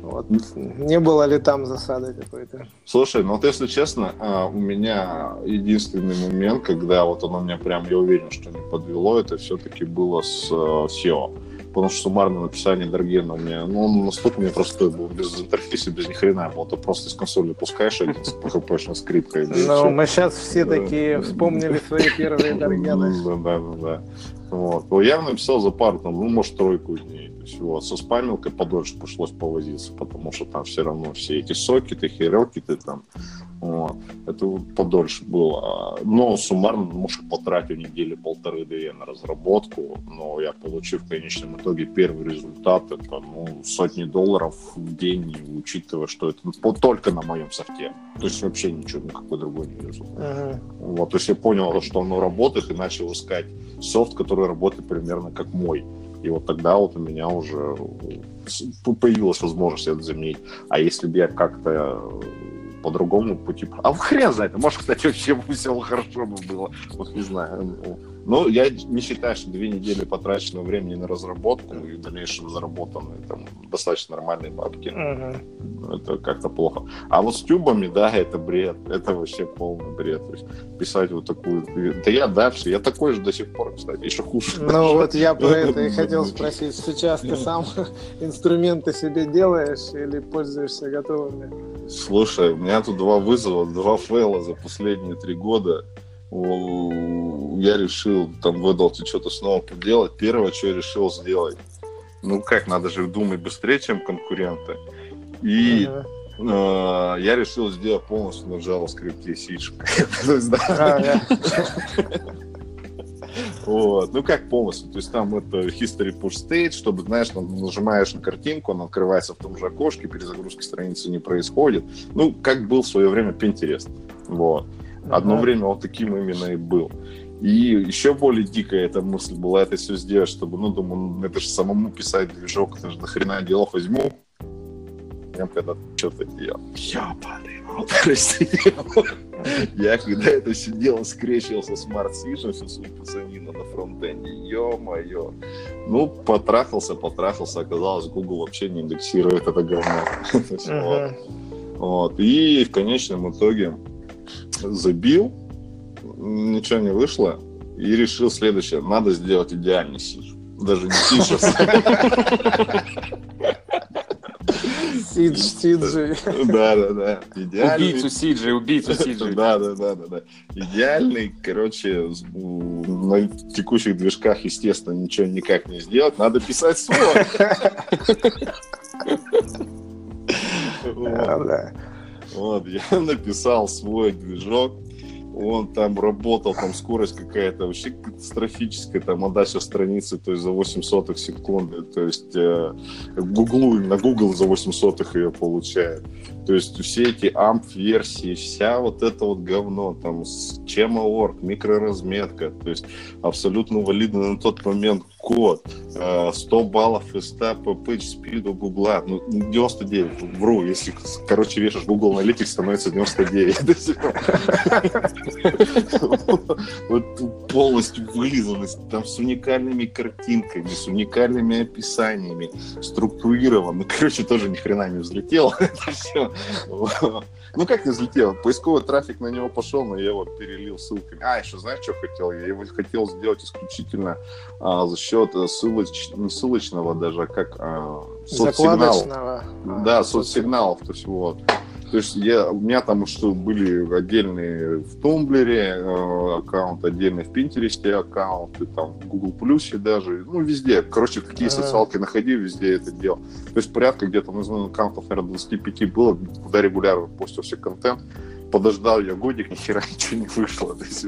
вот, не было ли там засады какой-то? Слушай, ну вот если честно, а, у меня единственный момент, когда вот оно меня прям, я уверен, что не подвело, это все-таки было с э, SEO. Потому что суммарное написание Даргена у меня, ну, он настолько мне простой был, без интерфейса, без ни хрена был. Ты просто из консоли пускаешь один с PHP скрипкой. Ну, мы сейчас все такие вспомнили свои первые даргены. Да, да, да, да. Вот. Ну, я написал за пару, там, ну, может, тройку дней. То есть, вот, со спамилкой подольше пришлось повозиться, потому что там все равно все эти сокеты, херелкиты там, вот. Это подольше было. Но суммарно, ну, может, потратил недели полторы-две на разработку, но я получил в конечном итоге первый результат. Это, ну, сотни долларов в день, учитывая, что это ну, только на моем софте. То есть вообще ничего, никакой другой не вижу. Мгм. Вот, то есть я понял, что оно работает, и начал искать софт, который работает примерно как мой. И вот тогда вот у меня уже с- появилась возможность это заменить. А если бы я как-то э, по-другому пути... А хрен знает, может, кстати, вообще все хорошо бы было. Вот не знаю. Но я не считаю, что две недели потраченного времени на разработку и в дальнейшем заработанные там достаточно нормальные бабки. Мгм. Это как-то плохо. А вот с тюбами, да, это бред. Это вообще полный бред. То есть писать вот такую... Да я дальше. Я такой же до сих пор, кстати, еще хуже. Ну вот я про это и хотел спросить. Сейчас ты сам инструменты себе делаешь или пользуешься готовыми? Слушай, у меня тут два вызова, два фейла за последние три года. Я решил там в Эдалте что-то снова поделать. Первое, что я решил сделать, ну как, надо же думать быстрее, чем конкуренты. И э, я решил сделать полностью на JavaScript да, Ага. Вот. Ну, как полностью. То есть там это history push state, чтобы, знаешь, там нажимаешь на картинку, она открывается в том же окошке, перезагрузки страницы не происходит. Ну, как был в свое время Pinterest. Вот. Одно время вот таким именно и был. И еще более дикая эта мысль была это все сделать, чтобы, ну, думаю, это же самому писать движок, это же нахрена дело возьму. Я когда что-то делал. Ёбаный рот, рассидел. Я когда это все дело скрещивался с Smart Vision, всю свою пацанину на фронтенде, ё-моё. Ну, потрахался, потрахался, оказалось, Google вообще не индексирует это говно. Вот. И в конечном итоге забил, ничего не вышло, и решил следующее. Надо сделать идеальный сидж. Даже не сидж, Сидж, Сиджи. Да, да, да. Идеальный. Убийцу Сиджи, убийцу Сиджи. Да, да, да, да, да. Идеальный, короче, на текущих движках, естественно, ничего никак не сделать. Надо писать свой. Да, да. Вот, я написал свой движок. он там работал, там скорость какая-то вообще катастрофическая, там отдача страницы, то есть за 8 сотых секунды, то есть э, Гуглу, именно Google за 8 сотых ее получает. То есть все эти AMP-версии, вся вот это вот говно, там, с Chema.org, микроразметка, то есть абсолютно валидный на тот момент код, 100 баллов из 100 по page speed у Гугла, ну, 99, вру, если, короче, вешаешь Google Analytics, становится 99. Вот полностью вылизанность, там с уникальными картинками, с уникальными описаниями, структурировано. Короче, тоже ни хрена не взлетело. Это все. Ну, как не взлетело? Поисковый трафик на него пошел, но я его перелил ссылками. А, еще знаешь, что хотел? Я его хотел сделать исключительно а, за счет ссылоч... не ссылочного даже, а как а, соцсигналов. Да, соцсигналов. То есть вот. То есть я, у меня там что были отдельные в Tumblr е э, аккаунт, отдельный в Pinterest е аккаунты, там в Google Plus е даже, ну везде. Короче, какие ага. социалки находи, везде это делал. То есть порядка где-то, ну, аккаунтов, наверное, 25 было, куда регулярно постился контент. Подождал я годик, ни хера ничего не вышло. То есть,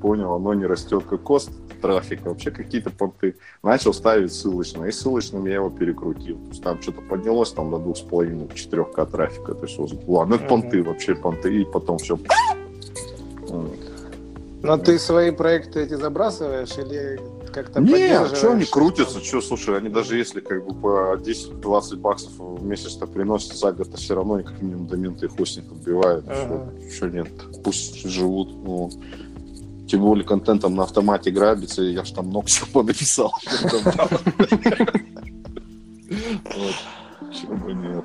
понял, оно не растет как кост трафика, вообще какие-то понты. Начал ставить ссылочно, и ссылочным я его перекрутил. То есть там что-то поднялось там до 2,5-4К трафика. То есть, ладно, это понты, вообще понты, и потом все... Но ты свои проекты эти забрасываешь или как-то Не, а что они крутятся, что, слушай, они даже если как бы по 10-20 баксов в месяц-то приносят за год, то все равно они как минимум доменты и хостинг отбивают. Ага. Что нет, пусть живут. Ну тем более контентом на автомате грабится, и я ж там много чего понаписал. Нет.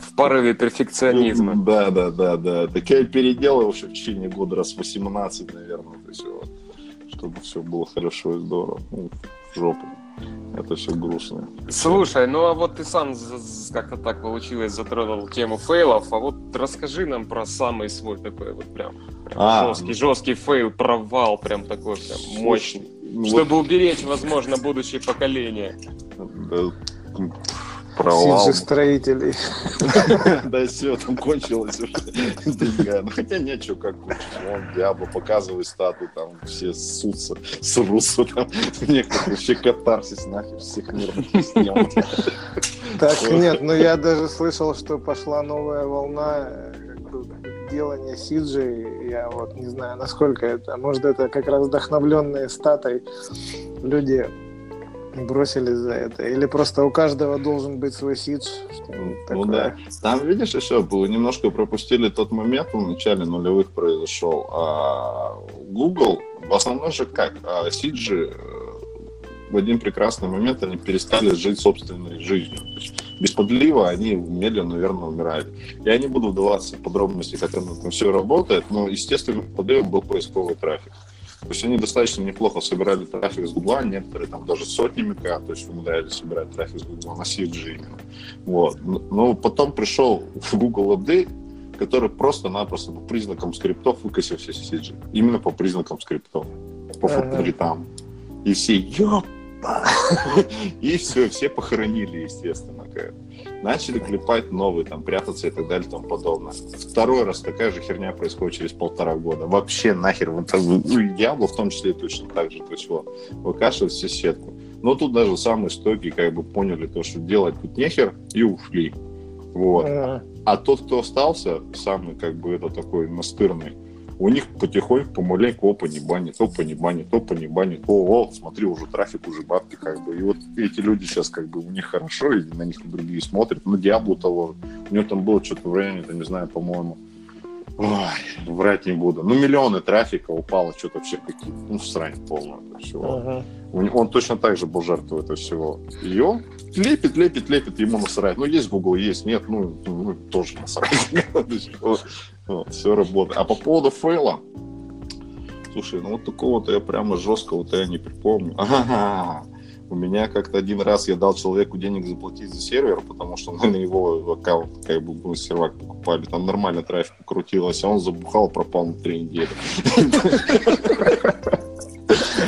В порыве перфекционизма. Да, да, да, да. Так я переделал еще в течение года раз 18, наверное, чтобы все было хорошо и здорово. Ну, в жопу. Это все грустно. Слушай, ну а вот ты сам как-то так получилось затронул тему фейлов, а вот расскажи нам про самый свой такой вот прям, прям а, жесткий, жесткий фейл, провал прям такой прям мощный, ну, чтобы вот... уберечь, возможно, будущее поколение. Да, провал. строителей. Да все, там кончилось уже. Ну хотя нечего как вон Diablo показывает стату, там все ссутся, срутся, там некоторые вообще катарсис нахер всех мирных Так, нет, ну я даже слышал, что пошла новая волна э, делания Сиджи, я вот не знаю, насколько это, может это как раз вдохновленные статой люди бросили за это? Или просто у каждого должен быть свой сидж? Ну да. Там, видишь, еще было, немножко пропустили тот момент, в начале нулевых произошел. А Google, в основном же как, а сиджи э, в один прекрасный момент они перестали жить собственной жизнью. Без подлива они медленно, наверное, умирали. Я не буду вдаваться в подробности, как это там все работает, но, естественно, подливом был поисковый трафик. То есть они достаточно неплохо собирали трафик с Гугла, некоторые там даже сотнями К, то есть умудрялись собирать трафик с Гугла на CG именно. Вот. Но потом пришел в Google Update, который просто-напросто по признакам скриптов выкосил все CG. Именно по признакам скриптов. По факторитам. И все, ёп, и все, все похоронили, естественно. Начали клепать новые, там, прятаться и так далее и тому подобное. Второй раз такая же херня происходит через полтора года. Вообще нахер, вот, ну, Diablo в том числе точно так же, то есть вот, выкашивают все сетку. Но тут даже самые стойкие как бы поняли то, что делать тут нехер, и ушли. Вот. А тот, кто остался, самый как бы это такой настырный, у них потихоньку, помаленьку, опа, не банит, опа, не банит, опа, не банит, о, о, смотри, уже трафик, уже бабки, как бы. И вот эти люди сейчас, как бы, у них хорошо, и на них другие смотрят. Ну, Диаблу того, у него там было что-то в районе, там, не знаю, по-моему, Ой, врать не буду. Ну, миллионы трафика упало, что-то вообще какие-то, ну, срань полная. Всего. Ага. Он точно так же был жертвой этого всего. И он лепит, лепит, лепит, ему насрать. Ну, есть Google, есть, нет, ну, ну тоже насрать. Вот, все работает. А по поводу фейла, слушай, ну вот такого-то я прямо жесткого-то я не припомню. Ага, у меня как-то один раз я дал человеку денег заплатить за сервер, потому что на его аккаунт как бы мы сервак покупали, там нормально трафик крутилось, а он забухал, пропал на три недели.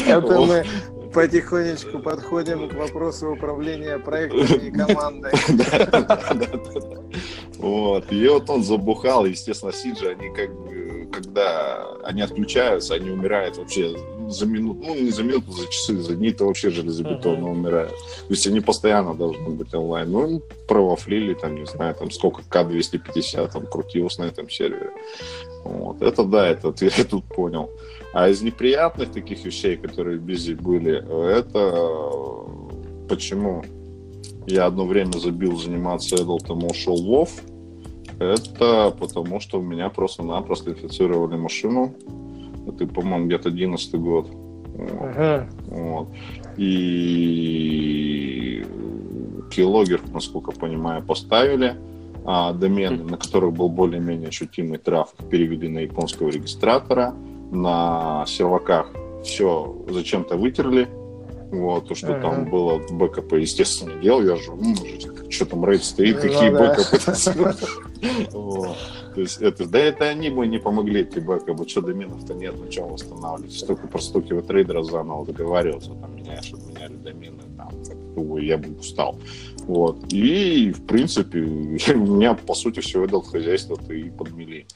Это мы потихонечку подходим к вопросу управления проектами и командой. Вот. И вот он забухал, естественно, Сиджи, они как бы когда они отключаются, они умирают вообще за минуту, ну не за минуту, за часы, за дни, то вообще железобетонно uh-huh. умирают. То есть они постоянно должны быть онлайн. Ну, провафлили, там, не знаю, там сколько, К250 там крутилось на этом сервере. Вот. Это да, это я тут понял. А из неприятных таких вещей, которые в Бизи были, это почему я одно время забил заниматься Эдлтом, ушел в Вов, это потому, что у меня просто-напросто инфицировали машину. Это, по-моему, где-то 11 год. Ага. Вот. И keylogger, насколько понимаю, поставили, а домены, на которых был более-менее ощутимый трафик, перевели на японского регистратора, на серваках все зачем-то вытерли, вот, то, что ага. там было бэкапа, естественно, не делал, я же, ну, что там рейд стоит, ну, какие да. бэкапы. То есть это, да это они бы не помогли, эти бэкапы, что доменов-то нет, ну что восстанавливать, столько простукивать трейдеров заново договариваться, там меняешь, чтобы меняли домены, там, я бы устал. Вот. И, в принципе, у меня, по сути, все выдал хозяйство-то и подмели.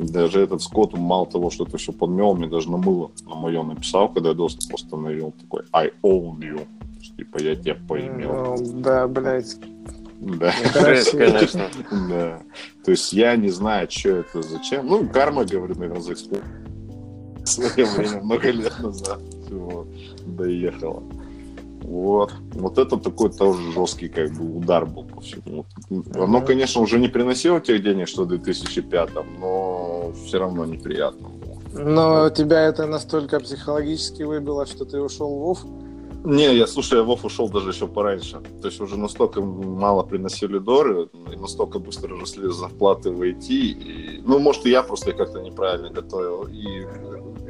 Даже этот Скотт, мало того, что это все подмел, мне даже на мыло на моем написал, когда я доступ установил, такой I own you. Типа, я тебя поимел. Ну, да, блядь. Да. конечно. Да. То есть я не знаю, что это, зачем. Ну, карма, говорю, наверное, за. В свое время, много лет назад. Всего доехала. Вот. Вот это такой тоже жесткий как бы удар был по всему. Оно, конечно, уже не приносило тех денег, что в 2005, но все равно неприятно было. Но тебя это настолько психологически выбило, что ты ушел в ВОВ? Не, я, слушай, я Вов ушел даже еще пораньше. То есть уже настолько мало приносили доры, и настолько быстро росли зарплаты в IT. И, ну, может, и я просто как-то неправильно готовил. И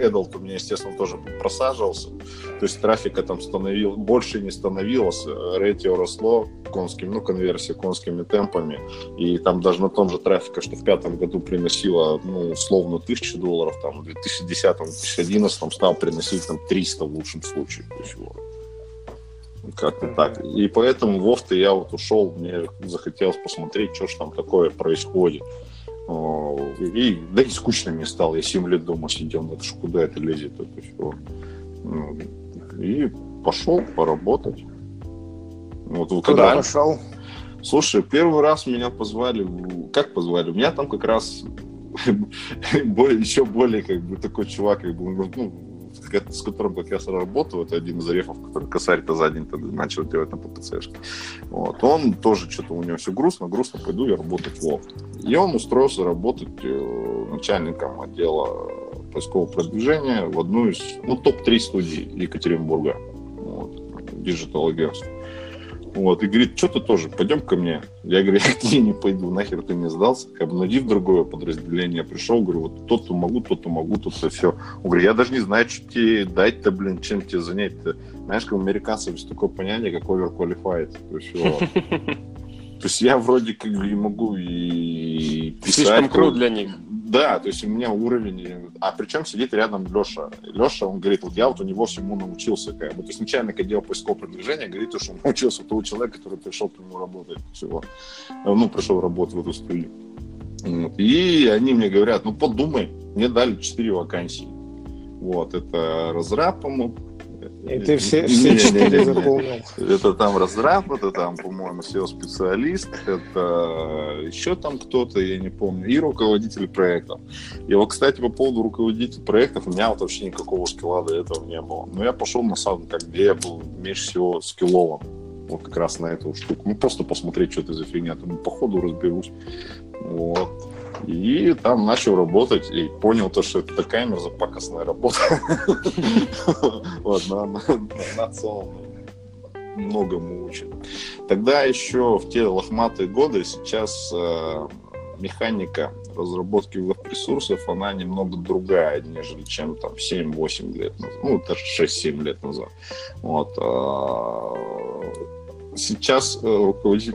Эдалт у меня, естественно, тоже просаживался. То есть трафика там становилось, больше не становилось. Рейтио росло конским, ну, конверсия конскими темпами. И там даже на том же трафике, что в пятом году приносило, ну, условно, тысячу долларов, там, в 2010-2011 стал приносить там 300 в лучшем случае. То есть, вот. Как-то mm-hmm. так. И поэтому в Офт я вот ушел, мне захотелось посмотреть, что же там такое происходит. И, да и скучно мне стало. Я 7 лет дома сидел, ну это ж куда это лезет, это все. Ну, и пошел поработать. Вот, Куда когда... пошел? Слушай, первый раз меня позвали, как позвали? У меня там как раз еще более как бы такой чувак, как бы, ну, с которым как я работаю, это один из рефов, который косарь-то за день тогда начал делать на ППЦшке. Вот. Он тоже что-то у него все грустно, грустно, пойду я работать в лофт. И он устроился работать э, начальником отдела поискового продвижения в одну из, ну, топ-3 студий Екатеринбурга. Вот, Digital Agents. Вот, и говорит, что ты тоже, пойдем ко мне. Я говорю, я к тебе не пойду, нахер ты мне сдался, как бы найди в другое подразделение. Пришел, говорю, вот то-то могу, то-то могу, то-то все. Он говорит, я даже не знаю, что тебе дать-то, блин, чем тебе занять-то. Знаешь, как у американцев есть такое понятие, как overqualified. То есть, То есть я вроде как бы могу и писать. Слишком крут для них. Да, то есть у меня уровень... А причем сидит рядом Леша. Леша, он говорит, вот я вот у него всему научился. Как бы. То есть начальник отдела поискового продвижения говорит, что он научился у того человека, который пришел к нему работать. Всего. Ну, пришел работать в эту студию. И они мне говорят, ну подумай, мне дали 4 вакансии. Вот, это разраб, по-моему, и ты все, все четыре заполнил. Это там разраб, это там, по-моему, SEO-специалист, это еще там кто-то, я не помню, и руководитель проектов. И вот, кстати, по поводу руководителя проектов, у меня вот вообще никакого скилла до этого не было. Но я пошел на как где я был меньше всего скилловым. Вот как раз на эту штуку. Ну, просто посмотреть, что это за фигня. Там по ходу разберусь. Вот. И там начал работать и понял то, что это такая мерзопакостная работа. Вот, на целом многому учит. Тогда еще в те лохматые годы сейчас э, механика разработки веб-ресурсов, она немного другая, нежели чем там 7-8 лет назад, ну, даже 6-7 лет назад. Вот. Сейчас э, руководитель,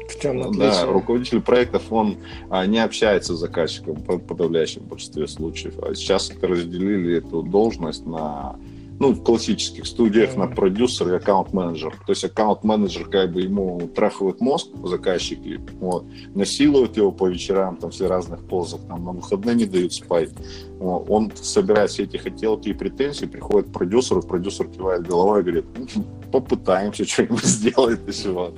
да, руководитель проектов, он а, не общается с заказчиком в подавляющем большинстве случаев. А сейчас разделили эту должность на ну, в классических студиях на продюсер и аккаунт-менеджер. То есть аккаунт-менеджер как бы ему трахивает мозг, заказчики, вот, насилуют его по вечерам, там все разных позах, там на выходные не дают спать. Вот, он собирает все эти хотелки и претензии, приходит к продюсеру, продюсер кивает головой и говорит, «Ну, попытаемся что-нибудь сделать и все.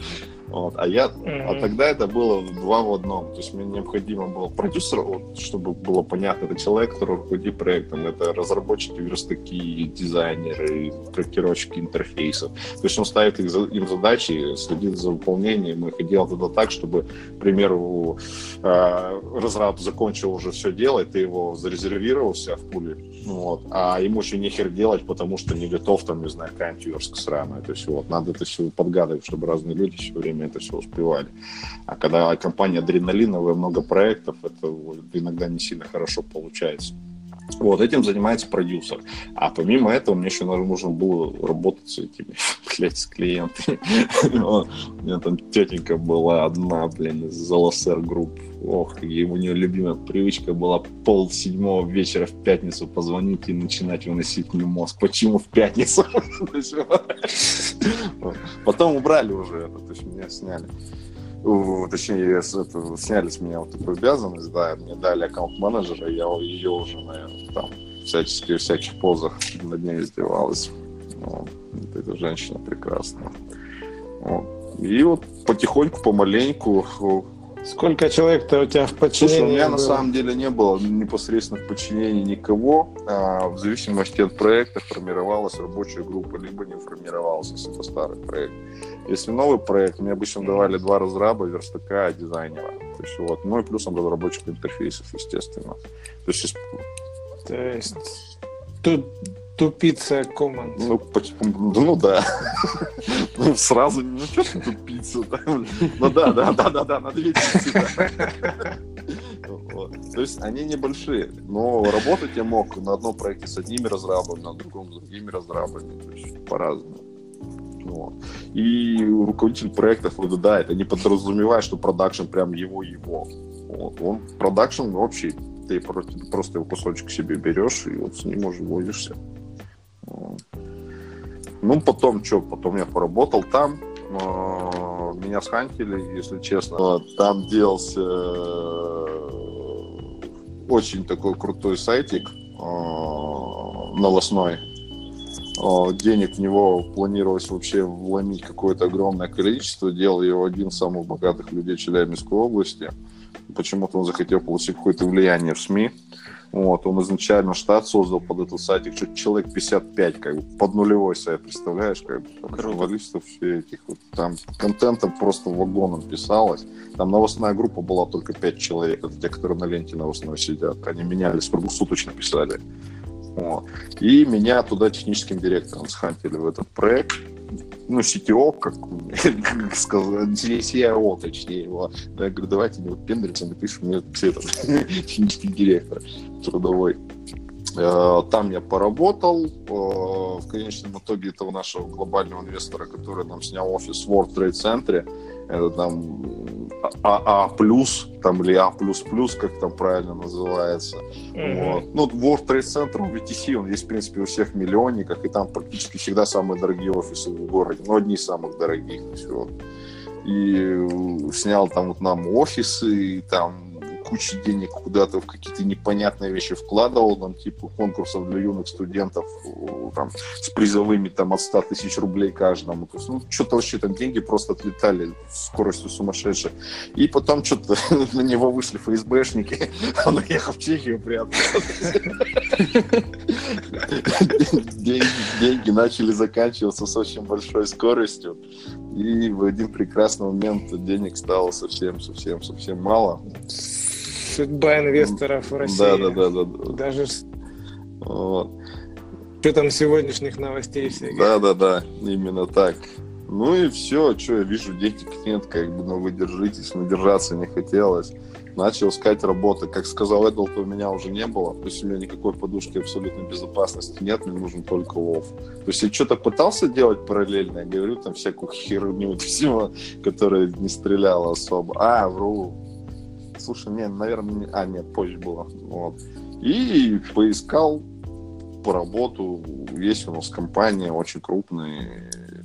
Вот. А я, а Мгм. тогда это было два в одном. То есть мне необходимо было продюсер, вот, чтобы было понятно, это человек, который руководит проектом, это разработчики, верстаки, дизайнеры, проектировщики интерфейсов. То есть он ставит их им задачи, следит за выполнением их и делает это так, чтобы, к примеру, э, разраб закончил уже все дело, и ты его зарезервировал себя в пуле, вот, а ему еще нехер делать, потому что не готов, там, не знаю, какая-нибудь верстка сраная. То есть вот, надо это все подгадывать, чтобы разные люди все время это все успевали. А когда компания адреналиновая, много проектов, это иногда не сильно хорошо получается. Вот, этим занимается продюсер. А помимо этого, мне еще нужно было работать с этими, блядь, с клиентами. У меня там тетенька была одна, блин, из ЛСР групп. Ох, у нее любимая привычка была пол седьмого вечера в пятницу позвонить и начинать выносить мне мозг. Почему в пятницу? Потом убрали уже это, то есть меня сняли. Точнее, с этого, сняли с меня вот эту обязанность, да, мне дали аккаунт-менеджера, я ее уже, наверное, там всячески всяких позах над ней издевалась. Вот. Эта женщина прекрасная. Вот. И вот потихоньку, помаленьку Сколько человек-то у тебя в Слушай, подчинении у меня на было? самом деле не было непосредственных подчинений никого. А, в зависимости от проекта формировалась рабочая группа, либо не формировалась, если это старый проект. Если новый проект, мне обычно давали два разраба, верстака, дизайнера. То есть вот, ну и плюсом разработчик интерфейсов, естественно. То есть, То есть тут тупица команд. ну, по- ну да. Ну, сразу, ну что ты тупица? Ну да, да, да, да, да, на две. То есть они небольшие, но работать я мог на одном проекте с одними разрабами, на другом с другими разрабами, то есть по-разному. Вот. И руководитель проектов, вот, да, это не подразумевает, что продакшн прям его-его. Вот. Он продакшн общий, ты про- просто его кусочек себе берешь и вот с ним уже возишься. Ну, потом что, потом я поработал там, меня схантили, если честно. Там делался э, очень такой крутой сайтик э, новостной. Э, Денег в него планировалось вообще вломить какое-то огромное количество. Делал его один из самых богатых людей Челябинской области. Почему-то он захотел получить какое-то влияние в СМИ. Вот, он изначально штат создал под этот сайтик, что человек 55, как бы, под нулевой сайт, представляешь, как бы, там, журналистов все этих, вот, там контента просто вагоном писалось, там новостная группа была только 5 человек, это те, которые на ленте новостной сидят, они менялись, круглосуточно писали. Вот. И меня туда техническим директором схантили в этот проект, ну, CTO, как, как сказать, CIO, точнее, его. Я говорю, давайте не выпендриваться, напишем мне все это, технический директор трудовой. Э, Там я поработал. Э, В конечном итоге этого нашего глобального инвестора, который нам снял офис в World Trade Center, это там АА+, там или А++, как там правильно называется. Мгм. Вот. Ну, World Trade Center, он VTC, он есть, в принципе, у всех миллионниках, и там практически всегда самые дорогие офисы в городе, ну, одни из самых дорогих. то есть вот. И снял там вот нам офисы, и там кучу денег куда-то в какие-то непонятные вещи вкладывал, там, типа конкурсов для юных студентов там, с призовыми там от 100 тысяч рублей каждому. То есть, ну, что-то вообще там деньги просто отлетали скоростью сумасшедшей. И потом что-то на него вышли ФСБшники, он уехал в Чехию прятался. Деньги, начали заканчиваться с очень большой скоростью. И в один прекрасный момент денег стало совсем-совсем-совсем мало. Судьба инвесторов в России. Да, да, да, да. да. Даже Вот. учетом сегодняшних новостей всяких. Да, да, да, именно так. Ну и все, что я вижу, денег нет, как бы, ну вы держитесь, но держаться не хотелось. Начал искать работу. Как сказал Эдвард, у меня уже не было. То есть у меня никакой подушки абсолютной безопасности нет, мне нужен только лов. То есть я что-то пытался делать параллельно, я говорю там всякую херню всего, которая не стреляла особо. А, вру. Слушай, не, наверное, не- а, нет, позже было. Вот. И поискал по работу. Есть у нас компания, очень крупный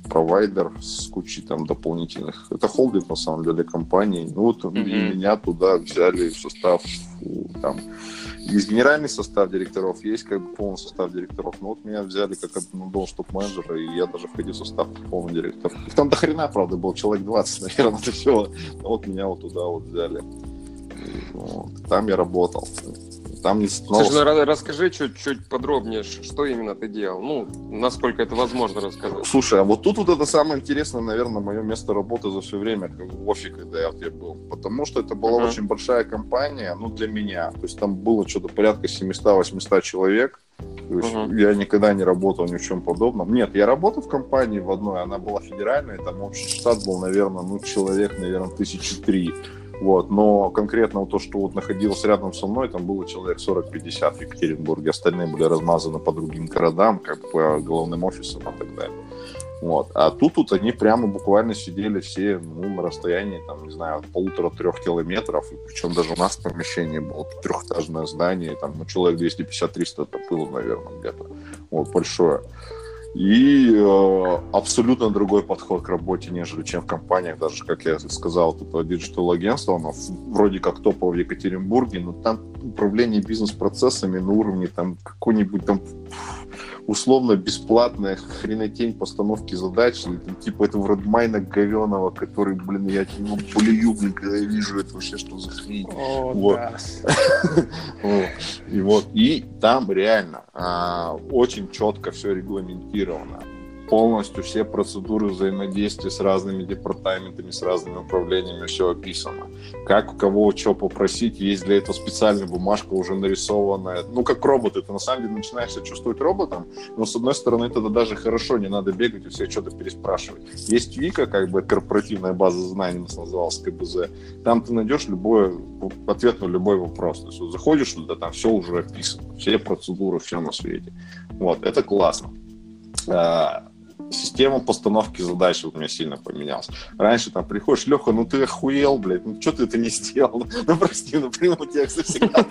провайдер с кучей там дополнительных. Это холдинг, на самом деле, компании. Ну, вот Мгм. и меня туда взяли в состав там есть генеральный состав директоров, есть как бы полный состав директоров. Но вот меня взяли как одну должность топ-менеджера, и я даже входил в состав полного директора. Их там до хрена, правда, был человек 20, наверное, это все. Вот меня вот туда вот взяли. Вот, там я работал. Там не снова... Слушай, ну, ра- расскажи чуть-чуть подробнее, что именно ты делал. Ну, насколько это возможно рассказать. Слушай, а вот тут вот это самое интересное, наверное, мое место работы за все время в офи, когда я где был. Потому что это была Мгм. очень большая компания, ну, для меня. То есть там было что-то порядка 700-800 человек. То есть Мгм. я никогда не работал ни в чем подобном. Нет, я работал в компании в одной, она была федеральной, там общий штат был, наверное, ну, человек, наверное, тысячи три. Вот, но конкретно то, что вот находилось рядом со мной, там было человек 40-50 в Екатеринбурге, остальные были размазаны по другим городам, как по главным офисам и так далее. Вот. А тут вот они прямо буквально сидели все ну, на расстоянии, там, не знаю, полутора-трех километров. Причем даже у нас помещение было трехэтажное здание, там, ну, человек 250-300 это было, наверное, где-то. Вот, большое. И э, абсолютно другой подход к работе, нежели чем в компаниях, даже, как я сказал, тут диджитал-агентство, оно в- вроде как топовое в Екатеринбурге, но там управление бизнес-процессами на уровне там какой-нибудь там условно бесплатная хренотень постановки задач, и, там, типа этого Родмайна говеного, который, блин, я его блюю, блин, когда я вижу это вообще, что за хрень. О, Вот. да. Вот. И вот, и там реально а, очень четко все регламентировано. Полностью все процедуры взаимодействия с разными департаментами, с разными управлениями, все описано. Как у кого что попросить, есть для этого специальная бумажка уже нарисованная. Ну, как робот, это на самом деле начинаешь себя чувствовать роботом, но с одной стороны это даже хорошо, не надо бегать и все что-то переспрашивать. Есть Вика, как бы корпоративная база знаний, у нас называлась КБЗ, там ты найдешь любой ответ на любой вопрос. То есть вот заходишь туда, там все уже описано, все процедуры, все на свете. Вот, это классно. А, Система постановки задач у меня сильно поменялась. Раньше там приходишь, Леха, ну ты охуел, блядь, ну что ты это не сделал? Ну прости, ну прямой текст всегда.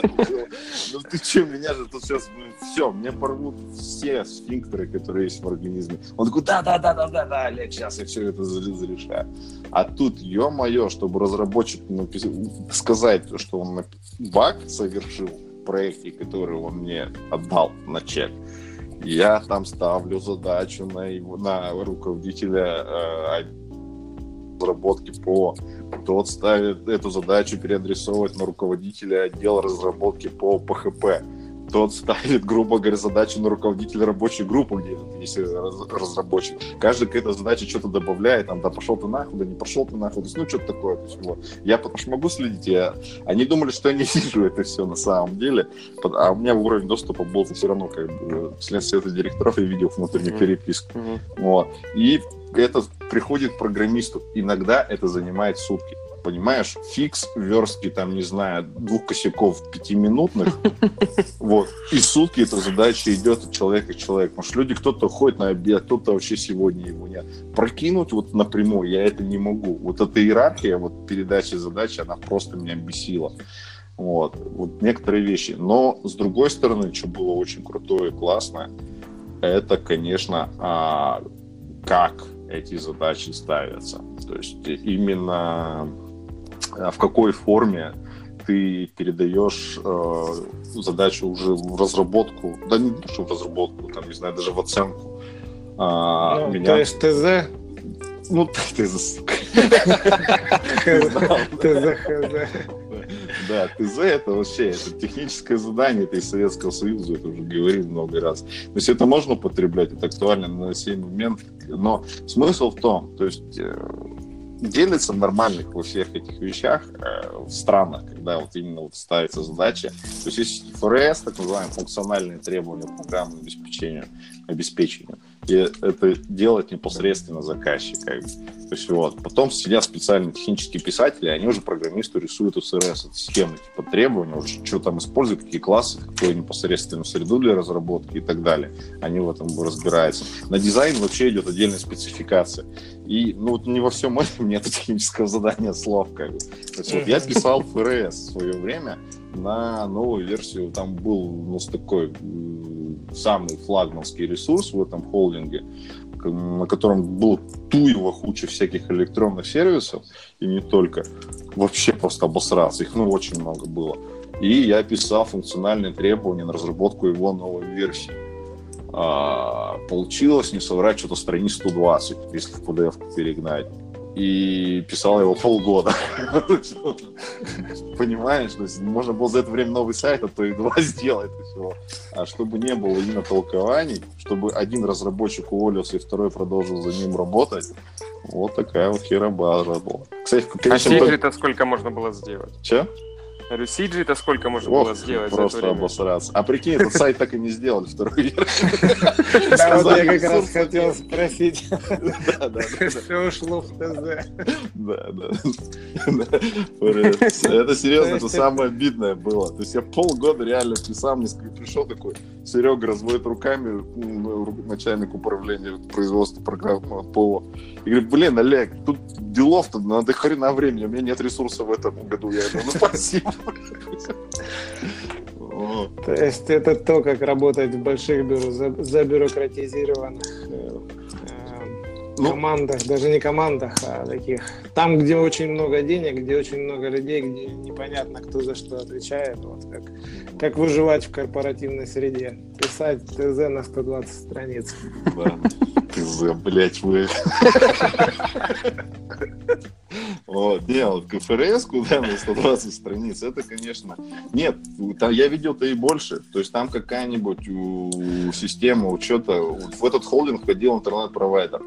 Ну ты что, меня же тут сейчас, все, мне порвут все сфинктеры, которые есть в организме. Он такой, да-да-да-да-да, Олег, сейчас я все это за- зарешаю. А тут, ё-моё, чтобы разработчик сказать, то, что он баг совершил проекте, который он мне отдал на чек, я там ставлю задачу на, его, на руководителя э, разработки по тот ставит эту задачу переадресовывать на руководителя отдела разработки по ПХП. Тот ставит, грубо говоря, задачу на руководителя рабочей группы, где раз- разработчик. Каждый к этой задаче что-то добавляет, там, да пошел ты нахуй, да не пошел ты нахуй, ну, что-то такое. То есть, вот. Я потому что могу следить, я... они думали, что я не вижу это все на самом деле, а у меня уровень доступа был все равно как бы член совета директоров, я видел внутреннюю переписку. Мгм. Вот. И это приходит к программисту. Иногда это занимает сутки. Понимаешь, фикс верстки, там, не знаю, двух косяков пятиминутных, вот, и сутки эта задача идет от человека к человеку. Потому что люди, кто-то ходит на обед, кто-то вообще сегодня его нет. Прокинуть вот напрямую я это не могу. Вот эта иерархия, вот передачи задач, она просто меня бесила. Вот, вот некоторые вещи. Но, с другой стороны, что было очень крутое и классное, это, конечно, а, как эти задачи ставятся. То есть именно в какой форме ты передаешь э, задачу уже в разработку, да не то, что в разработку, там, не знаю, даже в оценку. А, Ну, меня- То есть ТЗ, Ну, сука. ТЗ, ХЗ. Да, ТЗ это вообще это техническое задание, это из Советского Союза, это уже говорил много раз. То есть это можно употреблять, это актуально на сей момент, но смысл в том, то есть делится нормальных во всех этих вещах э, в странах, когда вот именно вот ставится задача. То есть есть ФРС, так называемые функциональные требования программному обеспечению, обеспечению. И это делать непосредственно заказчик. То есть вот. Потом сидят специальные технические писатели, они уже программисту рисуют СРС, это схемы, типа требования, уже что там используют, какие классы, какую непосредственную среду для разработки и так далее. Они в этом разбираются. На дизайн вообще идет отдельная спецификация. И ну, вот не во всем этом нет технического задания слов. Как. То есть вот я писал ФРС в свое время на новую версию. Там был у нас такой самый флагманский ресурс в этом холдинге, на котором было туево куча всяких электронных сервисов, и не только, вообще просто обосраться. Их, ну, очень много было. И я писал функциональные требования на разработку его новой версии. А, получилось, не соврать, что-то страниц 120, если в PDF перегнать. И писал его полгода. Понимаешь? То есть можно было за это время новый сайт, а то и два сделать и всего. А чтобы не было именно толкований, чтобы один разработчик уволился и второй продолжил за ним работать, вот такая вот херобаза была. Кстати, А конечно, CG-то сколько можно было сделать? Че? CG-то сколько можно Ох, было сделать за это просто время? обосраться. А прикинь, этот сайт так и не сделали вторую версию. Да, вот я как раз хотел спросить, Да, да, да. что ушло в ТЗ. Да, да. Это серьезно, То это самое обидное было. То есть я полгода реально писал, мне ска- пришел такой, Серега разводит руками, начальник управления производства программного ПО. И говорит, блин, Олег, тут делов-то на до хрена времени, у меня нет ресурсов в этом году. Я говорю, ну спасибо. То есть это то, как работать в больших бюро, за- забюрократизированных э, э, Ну. командах, даже не командах, а таких. Там, где очень много денег, где очень много людей, где непонятно, кто за что отвечает. Вот как, как выживать в корпоративной среде. Писать ТЗ на 120 страниц. Да. Ты за, блядь, вы. Вот, не, вот КФРС, куда на 120 страниц, это, конечно... Нет, там, я видел-то и больше. То есть там какая-нибудь у- система учета... В этот холдинг входил интернет-провайдер.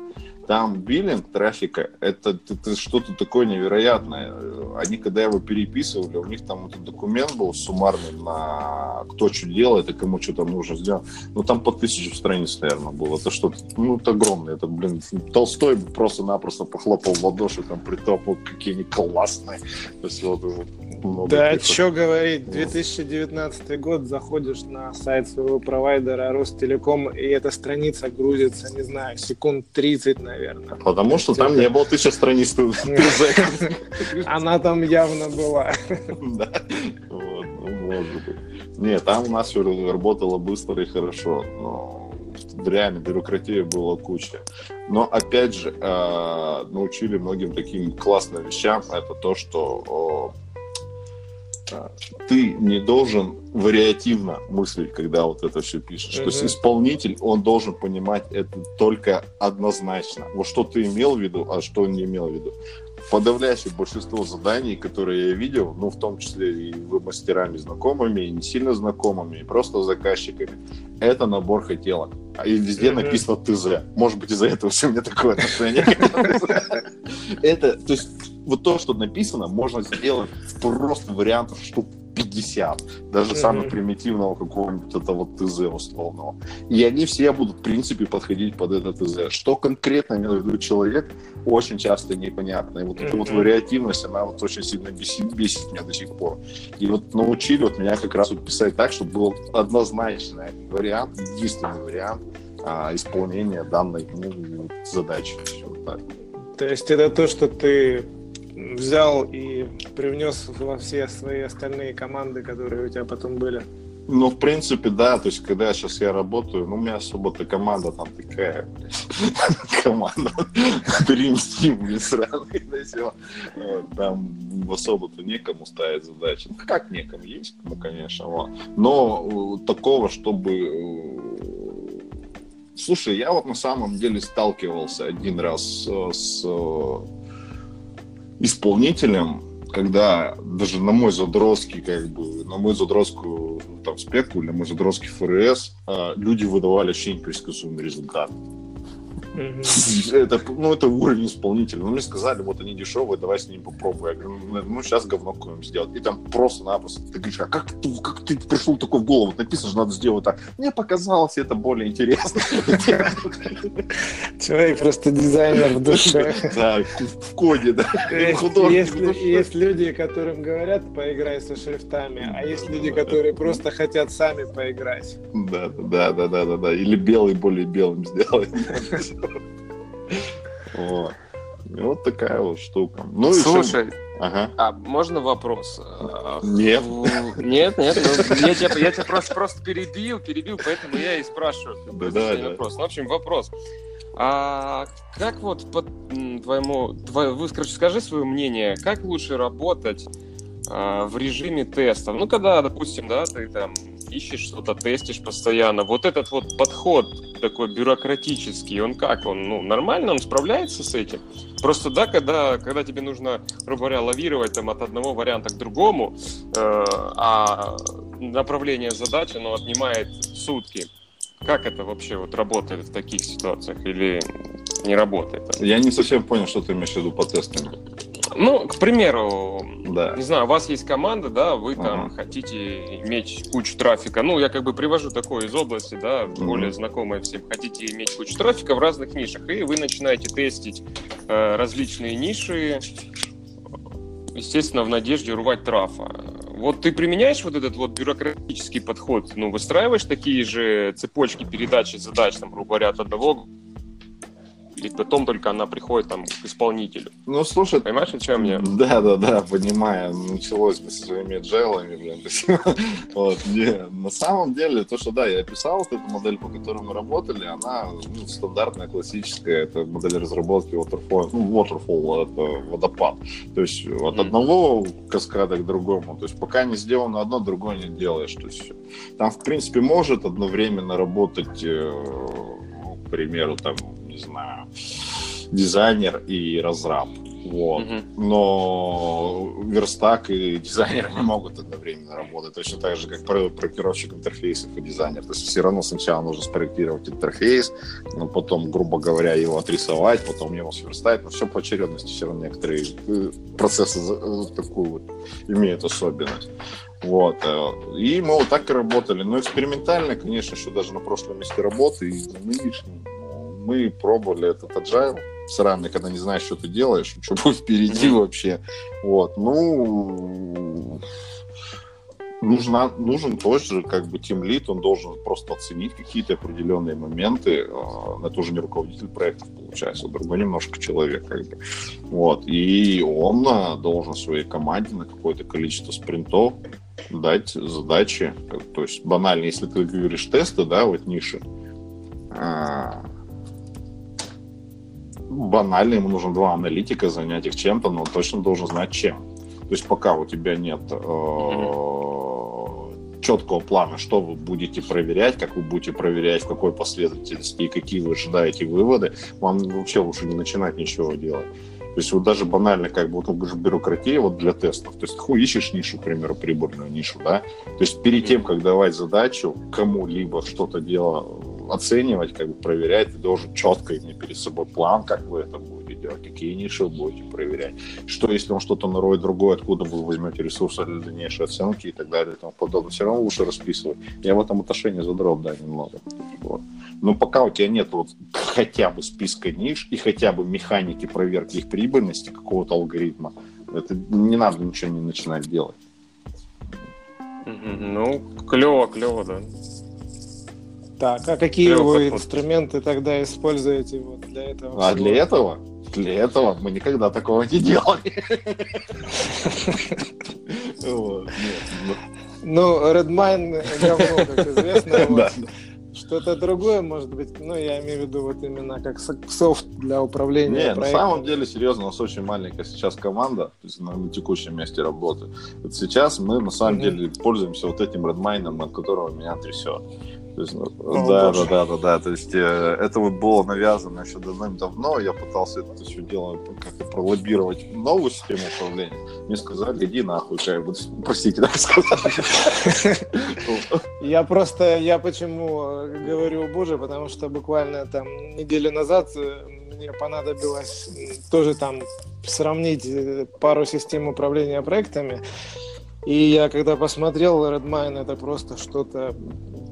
Там биллинг трафика, это, это что-то такое невероятное. Они, когда его переписывали, у них там этот документ был суммарный на кто что делает и кому что там нужно сделать. Ну, там по тысяче страниц, наверное, было. Это что-то, ну, это огромное. Это, блин, Толстой просто-напросто похлопал в ладоши, там, притопал, какие они классные. То есть, вот, вот, Да, что говорить, 2019 год, заходишь на сайт своего провайдера Ростелеком, и эта страница грузится, не знаю, секунд 30, наверное. Потому что там не было тысячи страниц. ТЗ. Она там явно была. Да. Вот, ну, может быть. Нет, там у нас все работало быстро и хорошо. Но реально бюрократии было куча. Но опять же, э, научили многим таким классным вещам. Это то, что ты не должен вариативно мыслить, когда вот это все пишешь. То есть исполнитель, он должен понимать это только однозначно. Вот что ты имел в виду, а что он не имел в виду подавляющее большинство заданий, которые я видел, ну, в том числе и мастерами знакомыми, и не сильно знакомыми, и просто заказчиками, это набор хотелок. А И везде Мгм. написано ТЗ. Может быть, из-за этого все у меня такое отношение. Это, то есть, вот то, что написано, можно сделать просто вариантов штук 50. Даже Мгм. самого примитивного какого-нибудь этого ТЗ условного. И они все будут, в принципе, подходить под это ТЗ. Что конкретно имел в виду человек, очень часто непонятно. И вот эта вот вариативность, она вот очень сильно бесит, бесит меня до сих пор. И вот научили вот меня как раз вот писать так, чтобы был однозначный вариант, единственный вариант а, исполнения данной ну, задачи. Вот так. То есть это то, что ты взял и привнес во все свои остальные команды, которые у тебя потом были. Ну, в принципе, да. То есть, когда сейчас я работаю, ну, у меня особо-то команда там такая, команда Dream Team, сраный, да. Вот, Там особо-то некому ставить задачи. Ну, как некому, есть кому, конечно. Но э, такого, чтобы... э, Слушай, я вот на самом деле сталкивался один раз э, с исполнителем, когда даже на мой задротский, как бы, на мою задротскую ну, там спеку или на мой задротский ФРС а, люди выдавали вообще непредсказуемый результат. Это, ну, это уровень исполнителя. Ну, мне сказали, вот они дешевые, давай с ними попробуй. Я говорю, ну, ну, сейчас говно какое сделать. И там просто-напросто ты говоришь, а как ты, как ты пришел такой в голову? Написано, что надо сделать так. Мне показалось, это более интересно. Человек просто дизайнер в душе. Да, в коде, да. Есть люди, которым говорят, поиграй со шрифтами, а есть люди, которые просто хотят сами поиграть. Да, да, да, да, да, да. Или белый более белым сделать. Вот. Вот такая вот штука. Ну и Слушай, Ага. А можно вопрос? Нет. Нет, нет. ну, я тебя, я тебя просто, просто перебил, перебил, поэтому я и спрашиваю. Да, да, да. вопрос. Ну, в общем, вопрос. А как вот по твоему, твое, вы, короче, скажи свое мнение, как лучше работать а, в режиме тестов? Ну, когда, допустим, да, ты там ищешь что-то, тестишь постоянно. Вот этот вот подход такой бюрократический, он как? Он, ну, нормально, он справляется с этим? Просто, да, когда, когда тебе нужно, грубо говоря, лавировать там от одного варианта к другому, э, а направление задачи, оно отнимает сутки. Как это вообще вот работает в таких ситуациях или не работает? Я не совсем понял, что ты имеешь в виду по тестам. Ну, к примеру, Да. не знаю, у вас есть команда, да, вы там Ага. хотите иметь кучу трафика. Ну, я как бы привожу такое из области, да, Мгм. более знакомое всем. Хотите иметь кучу трафика в разных нишах, и вы начинаете тестить э, различные ниши, естественно, в надежде урвать трафа. Вот ты применяешь вот этот вот бюрократический подход, ну, выстраиваешь такие же цепочки передачи задач, там, грубо говоря, от одного и потом только она приходит там к исполнителю. Ну, слушай, Понимаешь, о чем я? Да, да, да, понимаю. Началось бы со своими джайлами, блин. вот, не, на самом деле, то, что да, я описал вот эту модель, по которой мы работали, она ну, стандартная, классическая, это модель разработки waterfall, ну, waterfall, это водопад. То есть от одного каскада к другому. То есть пока не сделано одно, другое не делаешь. То есть там, в принципе, может одновременно работать, э, ну, к примеру, там, не знаю, дизайнер и разраб. Вот. Мгм. Но верстак и дизайнер не могут одновременно работать. Точно так же, как про- проектировщик интерфейсов и дизайнер. То есть все равно сначала нужно спроектировать интерфейс, но потом, грубо говоря, его отрисовать, потом его сверстать. Но все по очередности. Все равно некоторые э, процессы э, такую вот имеют особенность. Вот. э, И мы вот так и работали. Но экспериментально, конечно, еще даже на прошлом месте работы и нынешнем ну, мы пробовали этот agile сраный, когда не знаешь, что ты делаешь, что будет впереди вообще. Вот. Ну, нужна, нужен тоже как бы тимлит, он должен просто оценить какие-то определенные моменты. Это уже не руководитель проектов, получается, а другой немножко человек. Как бы. Вот. И он э, должен своей команде на какое-то количество спринтов дать задачи. То есть банально, если ты говоришь тесты, да, вот ниши, а, банально ему нужно два аналитика занять их чем-то, но он точно должен знать чем. То есть пока у тебя нет э, четкого плана, что вы будете проверять, как вы будете проверять, в какой последовательности и какие вы ожидаете выводы, вам вообще лучше не начинать ничего делать. То есть вот даже банально, как бы, вот ну, бюрократия вот для тестов. То есть хуй ищешь нишу, к примеру, приборную нишу, да? То есть перед тем, как давать задачу кому-либо что-то дело оценивать, как бы проверять, ты должен четко иметь перед собой план, как вы это будете делать, какие ниши вы будете проверять, что если он что-то нароет другое, откуда вы возьмете ресурсы для дальнейшей оценки и так далее и тому подобное. Все равно лучше расписывать. Я в этом отношении задрот, да, немного. Вот. Но пока у тебя нет вот хотя бы списка ниш и хотя бы механики проверки их прибыльности какого-то алгоритма, это не надо ничего не начинать делать. Ну, клево, клево, да. Так, а какие Клёво вы подход. инструменты тогда используете вот для этого? А всего? для этого, для этого мы никогда такого не делали. Нет, Ну, Redmine говно, как известно. ну. Что-то другое, может быть, ну, я имею в виду вот именно как со- софт для управления Не, на самом деле, серьезно, у нас очень маленькая сейчас команда, то есть на, текущем месте работы. Вот сейчас мы на самом деле пользуемся вот этим Redmine, от которого меня трясет. То есть, ну, О, да, боже. да, да, да, да. То есть э, это вот было навязано еще давным-давно. Я пытался это все дело как-то пролоббировать новую систему управления. Мне сказали, иди нахуй, как бы, простите, так сказать. Я просто, я почему э, говорю боже, потому что буквально там неделю назад э, мне понадобилось тоже там сравнить э, пару систем управления проектами. И я когда посмотрел Redmine, это просто что-то...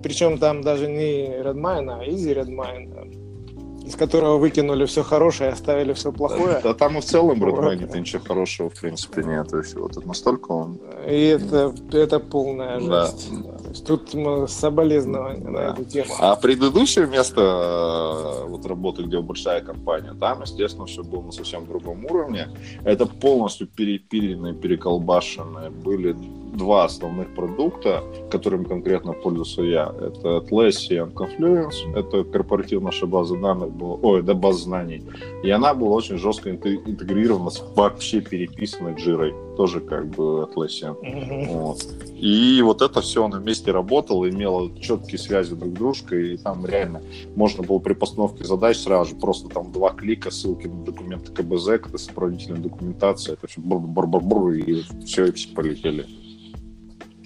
Причем там даже не Redmine, а Easy Redmine, из которого выкинули все хорошее и оставили все плохое. Да там и в целом в Вот. Redmine ничего хорошего, в принципе, нет. Есть вот это настолько он И это, это полная Да, жесть. да. Есть тут соболезнования на Да. эту тему. А предыдущее место э, вот работы, где большая компания, там, естественно, все было на совсем другом уровне. Это полностью перепиленные, переколбашенные. Были два основных продукта, которыми конкретно пользуюсь я. Это Atlassian Confluence, это корпоративная наша база данных была, ой, да, база знаний. И она была очень жестко инте- интегрирована с вообще переписанной джирой. Тоже как бы Atlassian. Мгм. Вот. И вот это все оно вместе работало, имело четкие связи друг с дружкой, и там реально можно было при постановке задач сразу же просто там два клика, ссылки на документы КБЗ, это сопроводительная документация, это все бур-бур-бур, и все, и все полетели.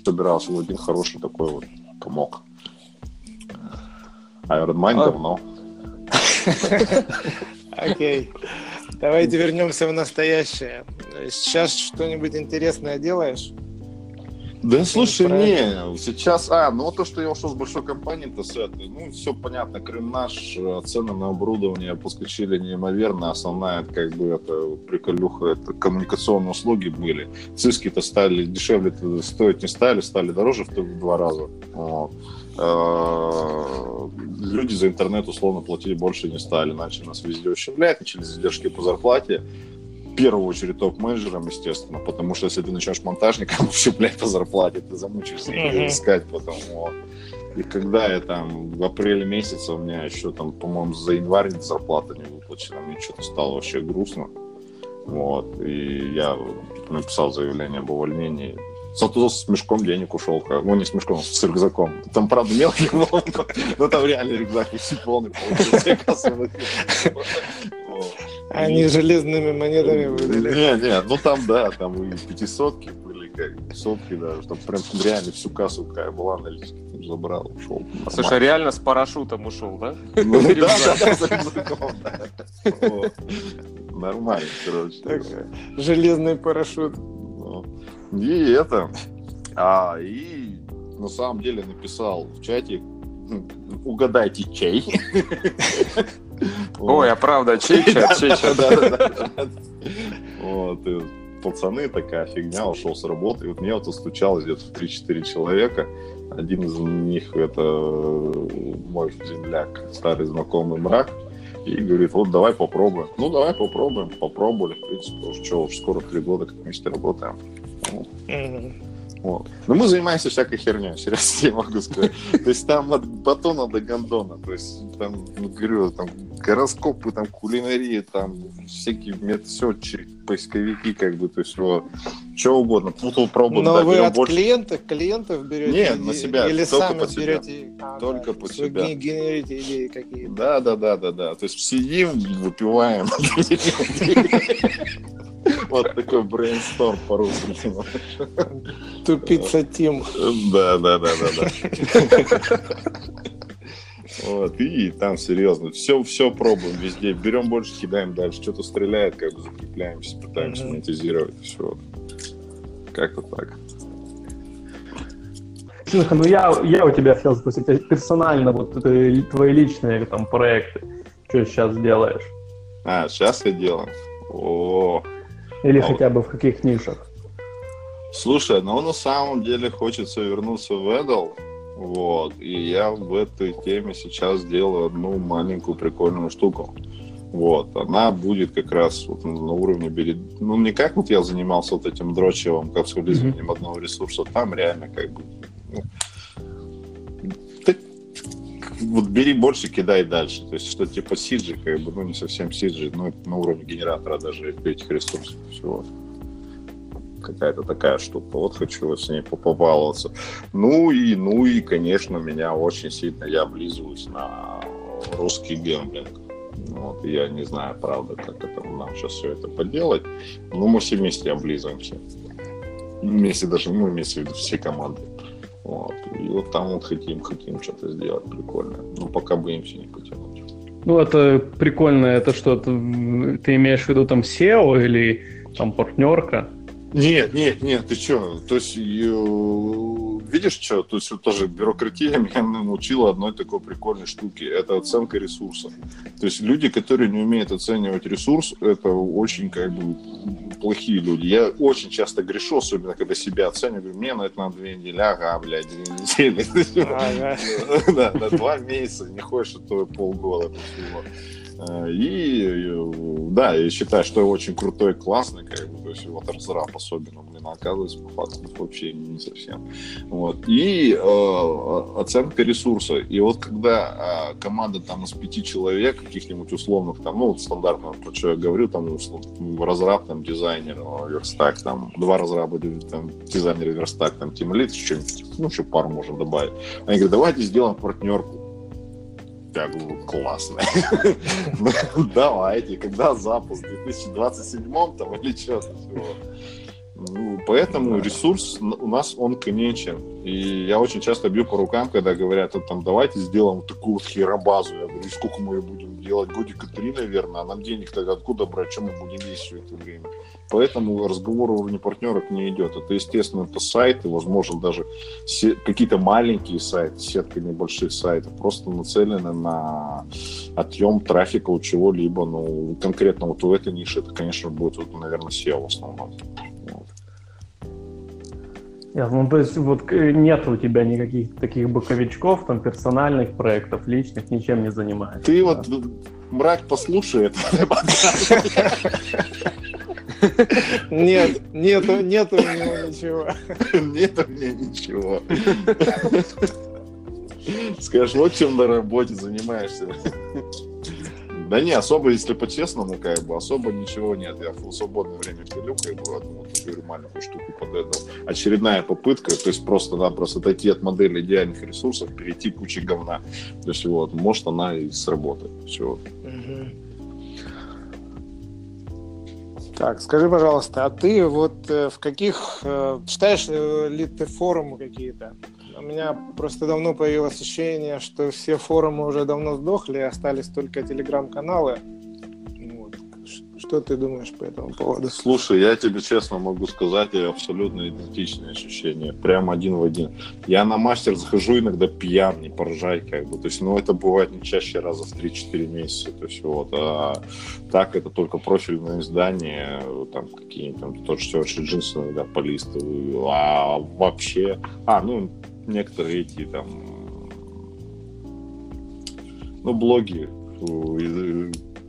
Собирался в один хороший такой вот комок. Iron Man А- давно. Окей. Давайте вернемся в настоящее. Сейчас что-нибудь интересное делаешь? Да слушай, не, сейчас, а, ну то, что я ушел с большой компании, то с этой, ну все понятно, Крым наш, э, цены на оборудование поскочили неимоверно, основная как бы это приколюха, это коммуникационные услуги были, циски-то стали дешевле стоить не стали, стали дороже в в два раза. Вот. Э, Люди за интернет условно платить больше не стали, начали нас везде ущемлять, начались задержки по зарплате, в первую очередь топ-менеджерам, естественно, потому что если ты начнешь монтажником ущемлять по зарплате, ты замучишься Мгм. искать потом. вот. И когда я там в апреле месяце, у меня еще там, по-моему, за январь зарплата не выплачена, мне что-то стало вообще грустно. Вот. И я написал заявление об увольнении. Зато с мешком денег ушел. как- Ну, не с мешком, с рюкзаком. Там, правда, мелкий был, но- но там реально рюкзак почти полный получился. Вот. Они железными монетами выдали. Не, не, ну там, да, там и пятисотки были, как сотки даже, там прям реально всю кассу, какая была налички, там забрал, ушел. Слушай, реально с парашютом ушел, да? Ну, да, да, за рюкзаком, да. Нормально, короче. Железный парашют. И это. А, и на самом деле написал в чате, угадайте, чей. Ой, а правда, чеча, чеча. Да-да-да. Вот, и пацаны, такая фигня, ушел с работы. И вот мне вот стучалось где-то 3-4 человека. Один из них это мой земляк, старый знакомый мрак. И говорит, вот давай попробуем. Ну, давай попробуем. Попробовали, в принципе, уж что, уж скоро три года как вместе работаем. Мгм. Вот. Но мы занимаемся всякой херней, серьезно, я могу сказать. То есть там от батона до гондона. То есть там, ну, говорю, там гороскопы, там кулинария, там всякие медсетчики, поисковики, как бы, то есть вот, что угодно. Тут пробуем, Но да, вы от больше. клиентов, клиентов берете? Нет, на себя, Или только сами под себя. берете? А, Только да, вы себя. ге- генерите идеи какие-то. Да, да, да, да, да. То есть сидим, выпиваем. Вот такой брейнсторм по-русски. Тупица Тим. Да, да, да, да, да. Вот, и там серьезно, все, все пробуем везде, берем больше, кидаем дальше, что-то стреляет, как бы закрепляемся, пытаемся Мгм. монетизировать, все. Как-то так. Синха, ну я, я у тебя хотел спросить а персонально, вот это твои личные там проекты, что сейчас делаешь? А, сейчас я делаю. О, Или А хотя бы в каких нишах? Слушай, ну на самом деле хочется вернуться в Эдл. Вот. И я в этой теме сейчас делаю одну маленькую прикольную штуку. Вот. Она будет как раз вот на уровне берет... Ну, не как вот я занимался вот этим дрочевым капсулизмом одного ресурса, там реально как бы... вот бери больше, кидай дальше. То есть, что типа сиджи, как бы, ну, не совсем сиджи, но на уровне генератора даже этих ресурсов. Всего какая-то такая штука. Вот хочу вот с ней побаловаться. Ну и, ну и, конечно, меня очень сильно, я облизываюсь на русский гемблинг. Вот, я не знаю, правда, как это нам сейчас все это поделать. Но мы все вместе облизываемся. Вместе даже, ну, вместе в все команды. Вот. И вот там вот хотим, хотим что-то сделать прикольное. Но пока боимся не потянуть. Ну, это прикольно, это что, ты, ты имеешь в виду там SEO или там партнерка? Нет, нет, нет, ты что? То есть э, видишь, что, то есть вот тоже бюрократия меня научила одной такой прикольной штуки. Это оценка ресурсов. То есть люди, которые не умеют оценивать ресурс, это очень как бы плохие люди. Я очень часто грешу, особенно когда себя оцениваю. Мне на это на две недели, ага, блядь, две недели. Да, на два месяца, не хочешь, а то полгода. Э, и да, я считаю, что очень крутой, классный, как бы, то есть вот разраб особенно, а оказывается, по факту вообще не совсем. Вот. И э, оценка ресурса. И вот когда э, команда там из пяти человек, каких-нибудь условных, там, ну, вот стандартно, про что я говорю, там, разраб, там, дизайнер, верстак, там, два разраба, там, дизайнер, верстак, там, тимлит, что-нибудь, ну, еще пару можно добавить. Они говорят, давайте сделаем партнерку я говорю, классно. Ну, давайте, когда запуск? В 2027 там или что-то поэтому ресурс у нас, он конечен. И я очень часто бью по рукам, когда говорят, там, давайте сделаем вот такую вот херобазу. Я говорю, сколько мы ее будем делать? Годика три, наверное, а нам денег тогда откуда брать? Чем мы будем есть все это время? Поэтому разговор уровня партнеров не идет. Это, естественно, это сайты, возможно, даже какие-то маленькие сайты, сетка небольших сайтов, просто нацелены на отъем трафика у чего-либо. Ну, конкретно вот у этой ниши это, конечно, будет, вот, наверное, SEO в основном. Ясно. Ну, то есть вот нет у тебя никаких таких боковичков, там, персональных проектов, личных, ничем не занимаешься. Ты да? вот, мрак, послушай это. Нет, нету, нету у него ничего. Нет у меня ничего. Скажешь, вот чем на работе занимаешься. Да не, особо, если по-честному, как бы, особо ничего нет. Я в свободное время пилю, как бы, одну такую маленькую штуку под это. Очередная попытка, то есть просто-напросто отойти от модели идеальных ресурсов, перейти куче говна. То есть вот, может она и сработает. Все. Так, скажи, пожалуйста, а ты вот э, в каких э, читаешь э, ли ты форумы какие-то? У меня просто давно появилось ощущение, что все форумы уже давно сдохли, остались только телеграм-каналы. Что ты думаешь по этому поводу? Слушай, я тебе честно могу сказать, я абсолютно идентичные ощущения. Прям один в один. Я на мастер захожу иногда пьян, не поражай, как бы. То есть, ну, это бывает не чаще раза в 3-4 месяца. То есть, вот. А так это только профильное издание, там какие-нибудь там тот же Джинс иногда полистываю. А вообще... А, ну, некоторые эти там... Ну, блоги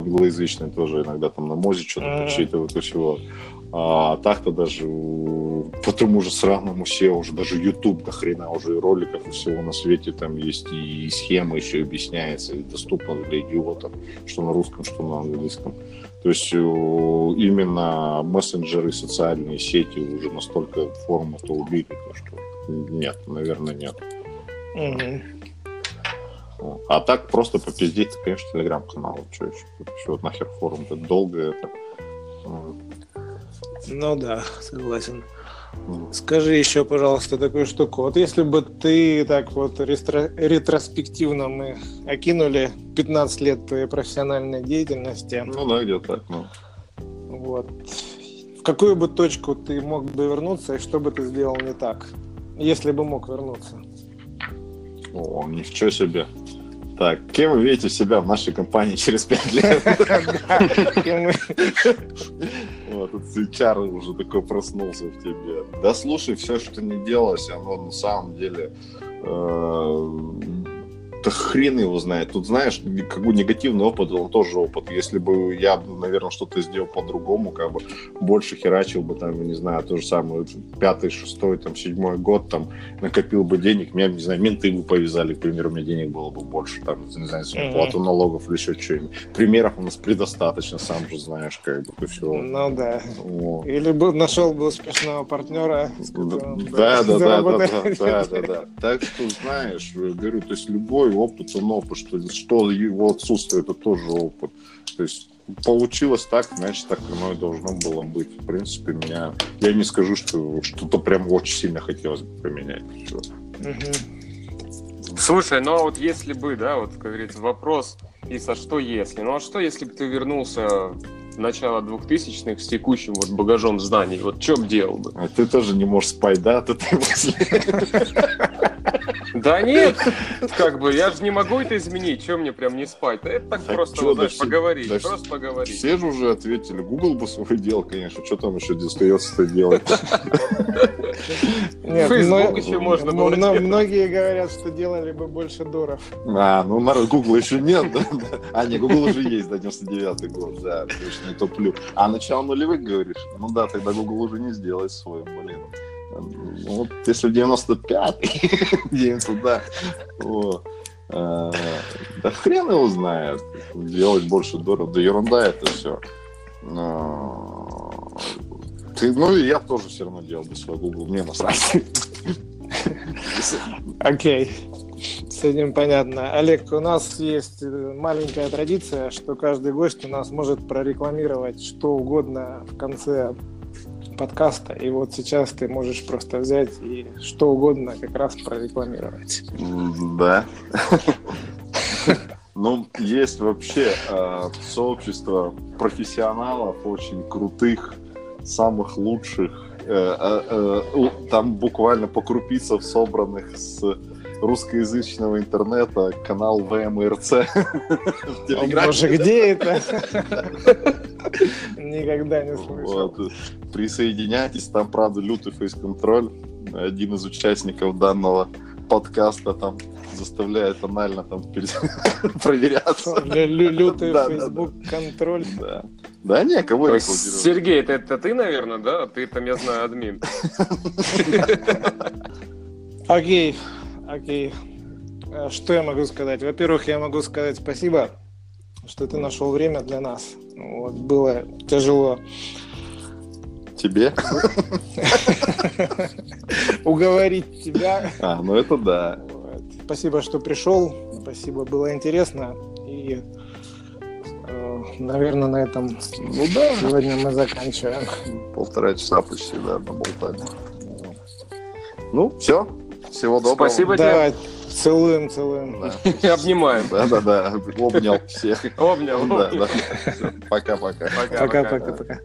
англоязычные тоже иногда там на мозе что-то подсчитывают и всего. А так-то даже по тому же сраному SEO уже даже YouTube до хрена уже и роликов и всего на свете там есть и схема еще объясняется и доступна для идиотов, что на русском, что на английском. То есть именно мессенджеры, социальные сети уже настолько форму-то убили, что нет, наверное, нет. Mm-hmm. А так просто попиздеть, конечно, телеграм-канал. Что еще? Еще вот нахер форум, это долго это. Ну да, согласен. Скажи еще, пожалуйста, такую штуку. Вот если бы ты так вот ретро- ретроспективно мы окинули 15 лет твоей профессиональной деятельности. Ну да, где-то так, ну. Вот. В какую бы точку ты мог бы вернуться, и что бы ты сделал не так, если бы мог вернуться? О, ничего себе. Так, кем вы видите себя в нашей компании через пять лет? Вот, HR уже такой проснулся в тебе. Да слушай, все, что не делалось, оно на самом деле э, да хрен его знает. Тут, знаешь, как бы негативный опыт он тоже опыт. Если бы я, наверное, что-то сделал по-другому, как бы больше херачил бы, там, не знаю, то же самое, пятый, шестой, там, седьмой год, там, накопил бы денег, меня, не знаю, менты бы повязали, к примеру, у меня денег было бы больше, там, не знаю, mm-hmm. плату налогов или еще что-нибудь. Примеров у нас предостаточно, сам же знаешь, как бы, все. Ну да. Вот. Или бы нашел бы успешного партнера. Да, да, да, да, да, да, да. Так что, знаешь, говорю, то есть любой любой опыт, он опыт, что, что его отсутствие, это тоже опыт. То есть получилось так, значит, так оно и должно было быть. В принципе, меня... Я не скажу, что что-то прям очень сильно хотелось бы поменять. Слушай, ну а вот если бы, да, вот, как говорится, вопрос, и со что если? Ну а что, если бы ты вернулся начала 2000-х с текущим вот багажом знаний, вот что бы делал бы? А ты тоже не можешь спать, да? Ты, ты Да нет, как бы, я же не могу это изменить, что мне прям не спать? Да это так, Так просто, чё, вот, да знаешь, все- поговорить, да просто поговорить. Все же уже ответили. Google бы свое делал, конечно. Что там еще остается делать? Нет, Facebook еще можно было. Многие говорят, что делали бы больше дуров. А, ну Google еще нет, да? Да. А, не, Google уже есть, да, 99-й год, да, точно, не топлю. А начало нулевых, говоришь? Ну да, тогда Google уже не сделает свой, блин. Ну, Вот если в 95-й, где туда, вот. Э, Да хрен его знает. Делать больше дорого. Да ерунда это все. Ты, ну, и я тоже все равно делал бы свой Google. Мне насрать. Окей. С этим понятно. Олег, у нас есть э, маленькая традиция, что каждый гость у нас может прорекламировать что угодно в конце подкаста. И вот сейчас ты можешь просто взять и что угодно как раз прорекламировать. Да. Ну, есть вообще э, сообщество профессионалов очень крутых, самых лучших. э, э, Там буквально по крупицам собранных с русскоязычного интернета канал ВМРЦ. Телеграме. Боже, где это? Никогда не слышал. Присоединяйтесь, там, правда, лютый фейс-контроль. Один из участников данного подкаста там заставляет анально там проверяться. Лю- лю- Лютый Facebook контроль. Да. Да не, кого я? Сергей, это, это ты, наверное, да? Ты там, я знаю, админ. Окей, окей. Э, Что я могу сказать? Во-первых, я могу сказать спасибо, что ты нашел время для нас. Вот, было тяжело Тебе? уговорить тебя. А, ну это да. Вот. Спасибо, что пришел. Спасибо, было интересно. И, э, наверное, на этом Ну да. сегодня мы заканчиваем. Полтора часа почти, да, наболтали. Ну, все. Всего доброго. Спасибо тебе. Давай, целуем, целуем. Да. Обнимаем. Да, да, да. Обнял всех. Обнял. Да, обнял. да. Пока-пока. Пока, Пока-пока-пока.